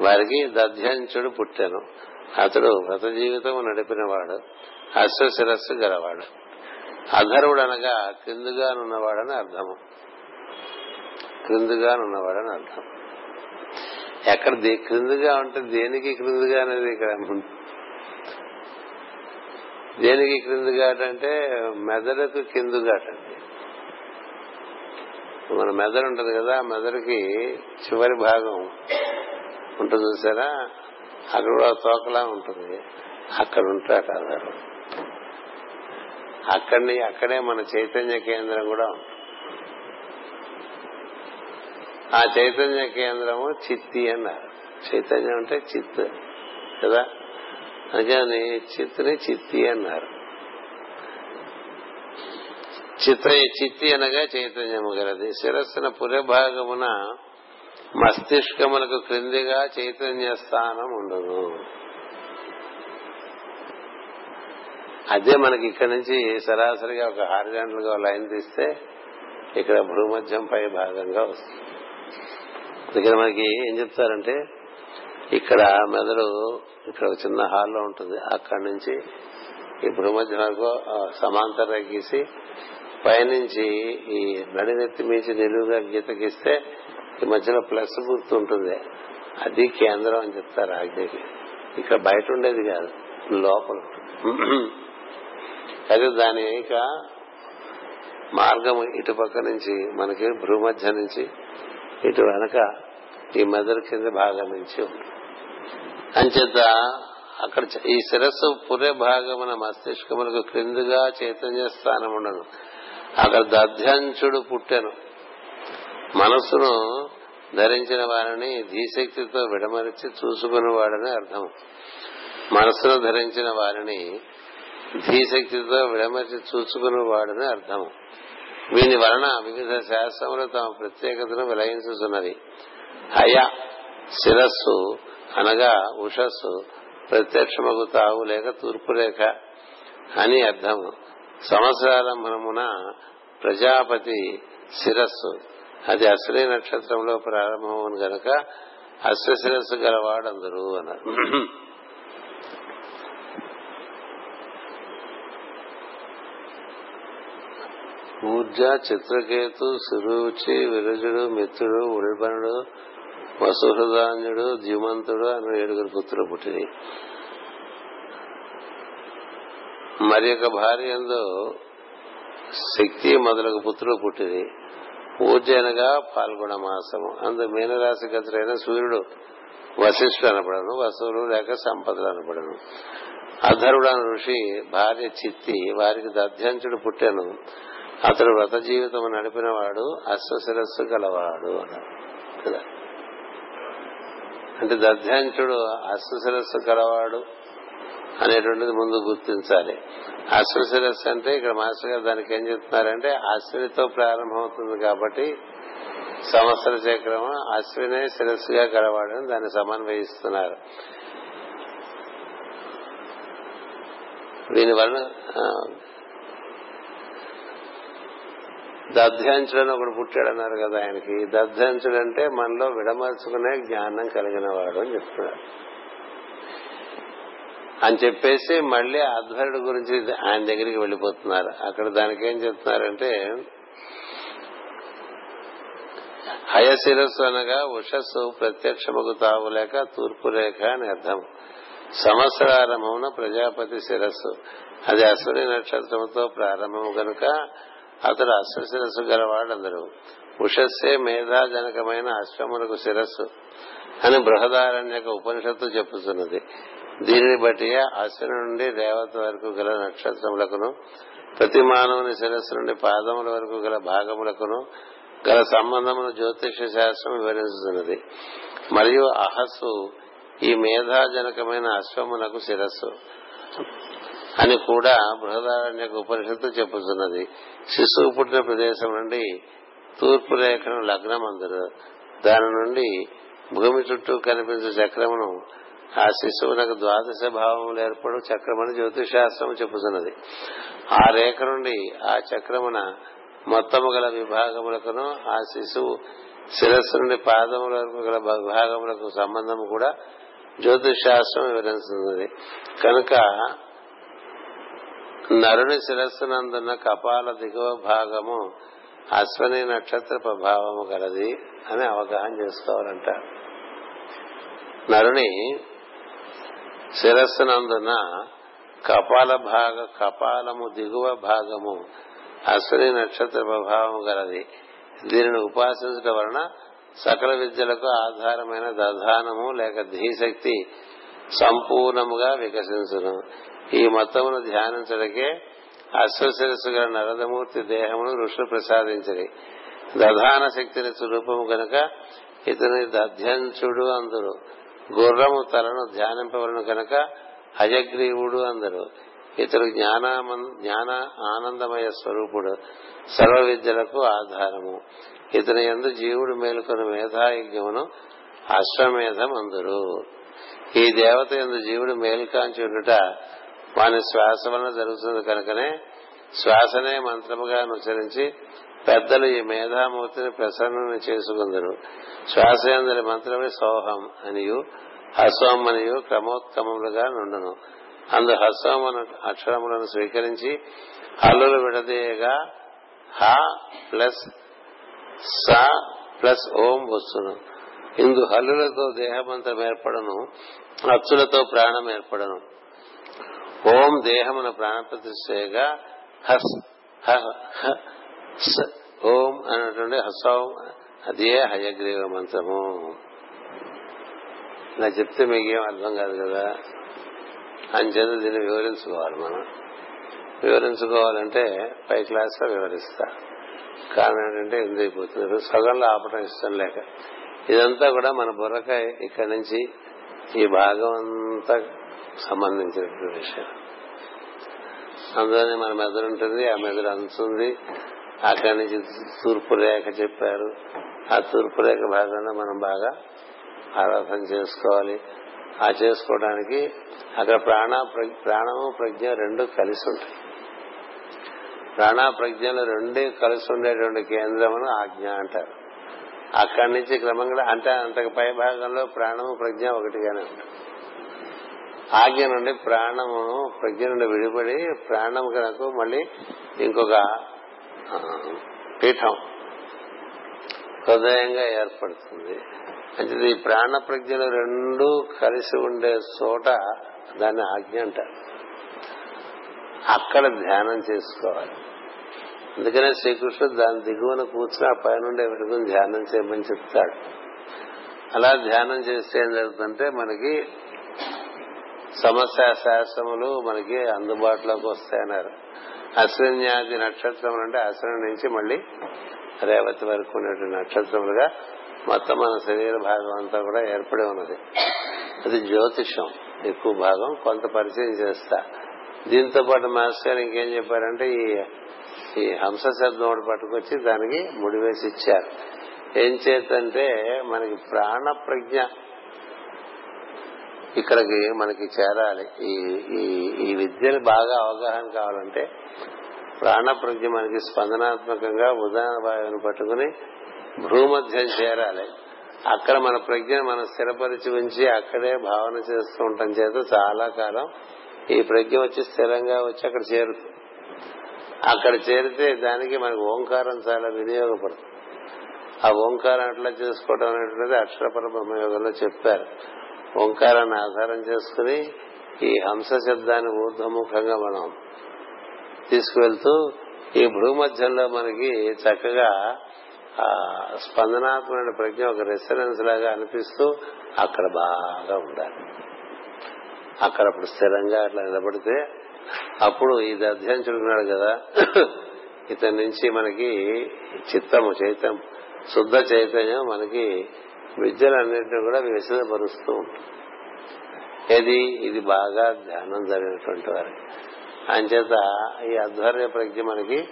వారికి దధ్యంచుడు పుట్టెను. అతడు వ్రత జీవితం నడిపినవాడు అశ్వశిరస్సు గలవాడు. అధర్వుడనగా క్రిందుగానున్నవాడని అర్థము. క్రిందుగానున్నవాడని అర్థం. ఎక్కడ క్రిందుగా ఉంటే దేనికి క్రిందుగా అనేది ఇక్కడ దేనికి క్రిందుగాట అంటే మెదడుకు కిందుగాట అండి మన మెదడు ఉంటుంది కదా ఆ మెదడుకి చివరి భాగం ఉంటుంది చూసారా? అక్కడ కూడా తోకలా ఉంటుంది. అక్కడ ఉంటాట ఆధారం అక్కడిని అక్కడే మన చైతన్య కేంద్రం కూడా ఉంటుంది. ఆ చైతన్య కేంద్రము చిత్తి అన్నారు. చైతన్యం అంటే చిత్ కదా? అందుకని చిత్తుని చిత్తి అన్నారు. చిత్త చిత్తి అనగా చైతన్యము గలది. శిరస్సున పురభాగమున మస్తిష్కములకు క్రిందిగా చైతన్య స్థానం ఉండదు. అదే మనకి ఇక్కడ నుంచి సరాసరిగా ఒక హారిజాంటల్గా లైన్ తీస్తే ఇక్కడ భూమధ్యం పై భాగంగా వస్తుంది. ఇక్కడ మనకి ఏం చెప్తారంటే ఇక్కడ మెదడు ఇక్కడ ఒక చిన్న హాల్లో ఉంటుంది. అక్కడి నుంచి ఈ భూమధ్యం వరకు సమాంతర గీసి పైనుంచి ఈ నడినెత్తి మించి నిలువుగా గీత గీస్తే ఈ మధ్యలో ప్లస్ గుర్తు ఉంటుంది. అది కేంద్రం అని చెప్తారు ఆజ్ఞకి ఇక్కడ బయట ఉండేది కాదు లోపల అయితే దాని ఇక మార్గం ఇటు పక్క నుంచి మనకి భూమధ్య నుంచి ఇటు వెనక ఈ మెదడు కింద భాగం నుంచి ఉంది అంచేత అక్కడ ఈ శిరస్సు పురే భాగమున మస్తిష్కములకు క్రిందుగా చైతన్య స్థానం ఉండను అక్కడ దధ్యంచుడు పుట్టెను. మనస్సును ధరించిన వారిని ధీశక్తితో విడమరిచి చూసుకునేవాడని అర్థం మనస్సును ధరించిన వారిని ధీశక్తితో విడమరిచి చూసుకునేవాడని అర్థం వీని వలన వివిధ శాస్త్రములు తమ ప్రత్యేకతను విలయించుతున్నది అయా శిరస్సు అనగా ఉషస్సు ప్రత్యక్షమగు తావు లేక తూర్పు రేఖ అని అర్థము సంవత్సరారంభమున ప్రజాపతి శిరస్సు. అది అశ్విని నక్షత్రంలో ప్రారంభం గనక అశ్వ శిరస్సు గలవాడందరూ అన్నారు. ఊర్జ చిత్రకేతు సురుచి విరజుడు మిత్రుడు ఉల్బణుడు వసుహృదాన్యుడు ధీమంతుడు అని ఏడుగురు పుత్రులు పుట్టిని మరి యొక్క భార్య ఎందు శక్తి మొదలగు పుత్రులు పుట్టింది పూజనగా పాల్గొన మాసము. అందు మీనరాశి గతుడైన సూర్యుడు వశిష్ఠుడు అనబడను వసువులు లేక సంపదలు అనబడను. అధరుడు అని ఋషి భార్య చిత్తి వారికి దధ్యంచుడు పుట్టాను. అతడు వ్రత జీవితం నడిపినవాడు అశ్వశిరస్సు గలవాడు అన్నాడు. కదా? అంటే దధ్యంచుడు అశ్వశిరస్సు గలవాడు అనేటువంటిది ముందు గుర్తించాలి. అశ్వశిరస్సు అంటే ఇక్కడ మాస్టర్ గారు దానికి ఏం చెప్తున్నారంటే అశ్వినితో ప్రారంభమవుతుంది కాబట్టి సంవత్సర చక్రం అశ్వినే శిరస్సుగా గలవాడని దాన్ని సమన్వయిస్తున్నారు. దీనివల్ల దధ్యంచుడని ఒకడు పుట్టాడన్నారు కదా ఆయనకి. దధ్యంచుడు అంటే మనలో విడమర్చుకునే జ్ఞానం కలిగిన వాడు అని చెప్తున్నారు. అని చెప్పేసి మళ్ళీ ఆధ్వర్యుడు గురించి ఆయన దగ్గరికి వెళ్ళిపోతున్నారు. అక్కడ దానికి ఏం చెప్తున్నారంటే హయశిరస్సు అనగా ఉషస్సు ప్రత్యక్షముకు తావు లేక తూర్పు రేఖ అని అర్థం. సంవత్సరారంభమున ప్రజాపతి శిరస్సు. అది అశ్విని నక్షత్రంతో ప్రారంభం కనుక అతడు అశ్వశిరస్సు గలవాడు అందరు ఉషస్సే మేధాజనకమైన అశ్వములకు శిరస్సు అని బృహదారణ్యక ఉపనిషత్తు చెప్పుతున్నది దీనిని బట్టి అశ్విని నుండి దేవత వరకు గల నక్షత్రములకును ప్రతి మానవుని శిరస్సు నుండి పాదముల వరకు గల భాగములకును గల సంబంధమును జ్యోతిష శాస్త్రం వివరిస్తున్నది మరియు అహస్సు ఈ మేధాజనకమైన అశ్వమునకు శిరస్సు. అని కూడా బృహదారణ్యక ఉపనిషత్తు చెప్పుతున్నది. శిశువు పుట్టిన ప్రదేశం నుండి తూర్పు రేఖను లగ్నం అందరు దాని నుండి భూమి చుట్టూ కనిపించే చక్రమును ఆ శిశువునకు ద్వాదశ భావములు ఏర్పడు చక్రమని జ్యోతిషాస్త్రం చెప్పుతున్నది. ఆ రేఖ నుండి ఆ చక్రమున మొత్తము గల విభాగములకును ఆ శిశువు శిరస్సు నుండి పాదముల వరకు గల విభాగములకు సంబంధం కూడా జ్యోతిష్ శాస్త్రం వివరిస్తున్నది కనుక నరుని శిరస్సునందున్న కపాల దిగువ భాగము అశ్వని నక్షత్ర ప్రభావము గలది అని అవగాహన చేసుకోవాలంట నరుని శిరస్సునందున్న కపాల భాగ కపాలము దిగువ భాగము అశ్వని నక్షత్ర ప్రభావము గలది. దీనిని ఉపాసించడం వలన సకల విద్యలకు ఆధారమైన దధానము లేక ధీశక్తి సంపూర్ణముగా వికసించును. ఈ మొత్తమును ధ్యానించడకే అశ్వశిరస్సుగా నరదమూర్తి దేహమును ఋషులు ప్రసాదించరి. దధాన శక్తిని స్వరూపము కనుక ఇతని దధ్యంచుడు అందరు. గుర్రము తలను ధ్యానింపవలను కనుక అజగ్రీవుడు అందరు. ఇతడు జ్ఞాన జ్ఞాన ఆనందమయ స్వరూపుడు. సర్వ విద్యలకు ఆధారము. ఇతని ఎందు జీవుడు మేలుకొని మేధాయజ్ఞమును అశ్వమేధం అందరు ఈ దేవత ఎందు జీవుడు మేలుకాంచి ఉండుట వాని శ్వాస వలన జరుగుతుంది కనుకనే శ్వాసనే మంత్రముగా అనుసరించి పెద్దలు ఈ మేధామూర్తిని ప్రసన్నని చేసుకుందరు. శ్వాస అందరి మంత్రమే సోహం అనియు హస్వం అనియు క్రమోత్తమములుగా నుండును. అందు హస్వం అను అక్షరములను స్వీకరించి హల్లులు విడదీయగా హ ప్లస్ స ప్లస్ ఓం వస్తును. ఇందు హల్లులతో దేహమంత్రం ఏర్పడను అచ్చులతో ప్రాణం ఏర్పడను ఓం దేహమున ప్రాణప్రతిష్టగా హస్ ఓం అనేటువంటి హసౌం అదే హయగ్రీవ మంత్రము. ఇలా చెప్తే మీకేం అర్థం కాదు కదా? అంచేత దీన్ని వివరించుకోవాలి మనం. వివరించుకోవాలంటే పై క్లాస్లో వివరిస్తా. కారణం ఏంటంటే ఎందుకు అయిపోతున్నారు సగంలో ఆపటం ఇష్టం లేక. ఇదంతా కూడా మన బుర్రకాయ ఇక్కడి నుంచి ఈ భాగం అంతా సంబంధించినటువంటి విషయం. అందులోనే మన మెదడు ఉంటుంది ఆ మెదడు అంచుంది అక్కడి నుంచి తూర్పు రేఖ చెప్పారు. ఆ తూర్పు రేఖ భాగంలో మనం బాగా ఆరాధన చేసుకోవాలి. ఆ చేసుకోవడానికి అక్కడ ప్రాణ ప్రాణము ప్రజ్ఞ రెండు కలిసి ఉంటాయి. ప్రాణ ప్రజ్ఞలు రెండే కలిసి ఉండేటువంటి కేంద్రమును ఆజ్ఞ అంటారు. అక్కడి నుంచి క్రమంగా అంటే అంతకు పై భాగంలో ప్రాణము ప్రజ్ఞ ఒకటిగానే ఉంటుంది. ఆజ్ఞ నుండి ప్రాణమును ప్రజ్ఞ నుండి విడిపడి ప్రాణం కనుక మళ్ళీ ఇంకొక పీఠం హృదయంగా ఏర్పడుతుంది. అంటే ఈ ప్రాణ ప్రజ్ఞలు రెండు కలిసి ఉండే చోట దాన్ని ఆజ్ఞ అంటారు. అక్కడ ధ్యానం చేసుకోవాలి. అందుకనే శ్రీకృష్ణుడు దాని దిగువన కూర్చుని ఆ పైనుండే ధ్యానం చేయమని చెప్తాడు. అలా ధ్యానం చేస్తే ఏం జరుగుతుందంటే మనకి సమస్య శాస్త్రములు మనకి అందుబాటులోకి వస్తాయన్నారు. అశ్విన్యాది నక్షత్రం అంటే అశ్విని నుంచి మళ్ళీ రేవతి వరకు ఉన్నటువంటి నక్షత్రములుగా మొత్తం మన శరీర భాగం అంతా కూడా ఏర్పడి ఉన్నది. అది జ్యోతిషం ఎక్కువ భాగం కొంత పరిచయం చేస్తా. దీంతో పాటు మాస్టర్ గారు ఇంకేం చెప్పారంటే ఈ ఈ హంస శబ్దం ఒకటి పట్టుకొచ్చి దానికి ముడివేసి ఇచ్చారు. ఏం చేతంటే మనకి ప్రాణ ప్రజ్ఞ ఇక్కడికి మనకి చేరాలి. ఈ ఈ ఈ విద్యను బాగా అవగాహన కావాలంటే ప్రాణ ప్రజ్ఞ మనకి స్పందనాత్మకంగా ఉదాహరణ వాయువుని పట్టుకుని భూమధ్యం చేరాలి. అక్కడ మన ప్రజ్ఞను మనం స్థిరపరిచి ఉంచి అక్కడే భావన చేస్తూ ఉండటం చేత చాలా కాలం ఈ ప్రజ్ఞ వచ్చి స్థిరంగా వచ్చి అక్కడ చేరుతుంది. అక్కడ చేరితే దానికి మనకు ఓంకారం చాలా వినియోగపడుతుంది. ఆ ఓంకారం అట్లా చేసుకోవడం అనేటువంటిది అక్షరపర బ్రహ్మయోగంలో చెప్పారు. ఓంకారాన్ని ఆధారం చేసుకుని ఈ హంస శబ్దాన్ని ఊర్ధముఖంగా మనం తీసుకువెళ్తూ ఈ భూమధ్యంలో మనకి చక్కగా ఆ స్పందనాత్మైన ప్రజ్ఞ ఒక రెసిడెన్స్ లాగా అనిపిస్తూ అక్కడ బాగా ఉండాలి. అక్కడ అప్పుడు స్థిరంగా అట్లా నిలబడితే అప్పుడు ఇది అధ్యయనించుకున్నాడు కదా. ఇతని నుంచి మనకి చిత్తము చైతం శుద్ధ చైతన్యం మనకి విద్యలన్నింటినీ కూడా విశదపరుస్తూ ఉంటుంది. ఏది? ఇది బాగా ధ్యానం జరిగినటువంటి వారికి. అంచేత ఈ అధ్వర్య ప్రజ్ఞ మనకి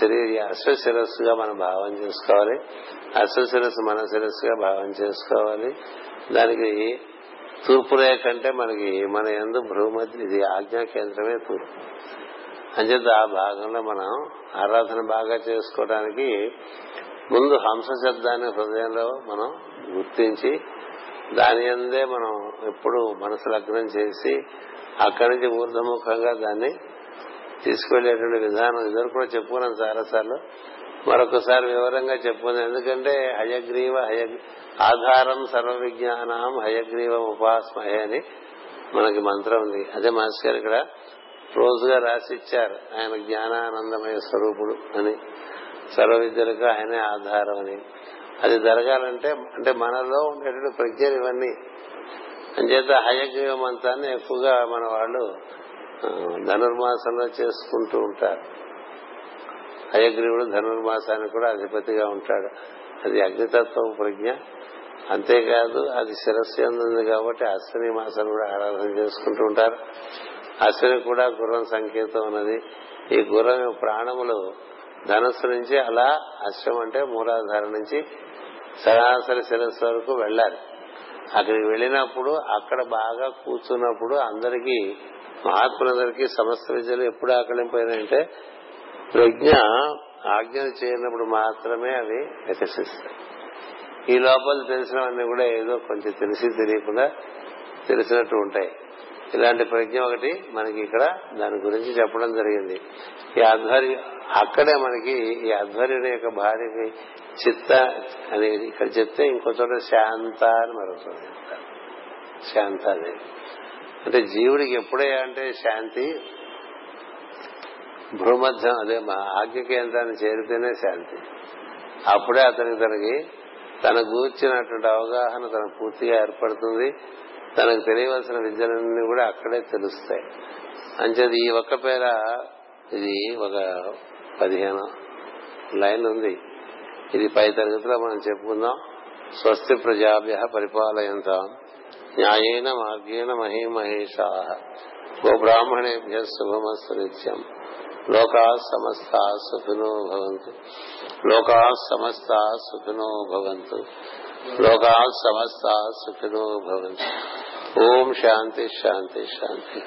శరీర అశ్వశిరస్సుగా మనం భావం చేసుకోవాలి. అశ్వశిరస్సు మన శిరస్సుగా భావం చేసుకోవాలి. దానికి తూర్పు రేఖ అంటే మనకి మన ఎందు భ్రూమతి ఇది ఆజ్ఞా కేంద్రమే తూర్పు. అంచేత ఆ భాగంలో మనం ఆరాధన బాగా చేసుకోవడానికి ముందు హంస శబ్దాన్ని హృదయంలో మనం గుర్తించి దాని అందే మనం ఎప్పుడు మనసు లగ్నం చేసి అక్కడి నుంచి ఊర్ధముఖంగా దాన్ని తీసుకువెళ్ళేటువంటి విధానం ఇద్దరు కూడా చెప్పుకున్నాం చాలాసార్లు. మరొకసారి వివరంగా చెప్పుకున్నాం ఎందుకంటే హయగ్రీవ హయ ఆధారం సర్వ విజ్ఞానం హయగ్రీవ ఉపాస్మహే అని మనకి మంత్రం ఉంది. అదే మాస్టర్ గారు ఇక్కడ రోజుగా రాసిచ్చారు. ఆయన జ్ఞానానందమయ స్వరూపుడు అని. సర్వ విద్యలకు ఆయనే ఆధారం అని. అది జరగాలంటే అంటే మనలో ఉండేటువంటి ప్రజ్ఞలు ఇవన్నీ. అంచేత హయగ్రీవ మంత్రాన్ని ఎక్కువగా మన వాళ్ళు ధనుర్మాసంలో చేసుకుంటూ ఉంటారు. హయగ్రీవుడు ధనుర్మాసానికి కూడా అధిపతిగా ఉంటాడు. అది అగ్నితత్వం ప్రజ్ఞ. అంతేకాదు అది శిరస్సు ఉంది కాబట్టి అశ్విని మాసం కూడా ఆరాధన చేసుకుంటూ ఉంటారు. అశ్విని కూడా గుర్రం సంకేతం ఉన్నది ఈ గుర్రం ప్రాణములు ధనస్సు నుంచి అలా అశ్వం అంటే మూలాధార నుంచి సరాసరి శిరస్సు వరకు వెళ్ళాలి. అక్కడికి వెళ్ళినప్పుడు అక్కడ బాగా కూర్చున్నప్పుడు అందరికీ మహాత్ములందరికీ సమస్త విద్యలు ఎప్పుడు ఆకలింపోయినాయంటే ప్రజ్ఞ ఆజ్ఞలు చేయనప్పుడు మాత్రమే అవి వికసిస్తాయి ఈ లోపల తెలిసినవన్నీ కూడా ఏదో కొంచెం తెలిసి తెలియకుండా తెలిసినట్టు ఉంటాయి. ఇలాంటి ప్రజ్ఞ ఒకటి మనకి ఇక్కడ దాని గురించి చెప్పడం జరిగింది. ఈ ఆధ్వర్యం అక్కడే మనకి ఈ ఆధ్వర్యుని యొక్క భార్యకి చిత్త అని ఇక్కడ చెప్తే ఇంకో చోట శాంత అని మరొక చోట చెప్తారు. శాంత అనేది అంటే జీవుడికి ఎప్పుడే అంటే శాంతి? భూమధ్యం అదే మా ఆజ్ఞ కేంద్రాన్ని చేరితేనే శాంతి. అప్పుడే అతనికి తనకి తన గూర్చినటువంటి అవగాహన తన పూర్తిగా ఏర్పడుతుంది. తనకు తెలియవలసిన విద్యలన్నీ కూడా అక్కడే తెలుస్తాయి. అంచేది ఈ ఒక్క పేర ఇది ఒక పదిహేను లైన్ ఉంది. ఇది పై తరగతిలో మనం చెప్పుకుందాం. స్వస్తి ప్రజాభ్య పరిపాలయంతాం. న్యాయేన మార్గేణ మహీ మహేషా గో బ్రాహ్మణేభ్య శుభమస్తు నిత్యం. లోకా సమస్త సుఖినో భవంతు. లోకా సమస్త సుఖినో భవంతు. లోకా సమస్త సుఖినో భవంతు. ఓం శాంతి శాంతి శాంతి.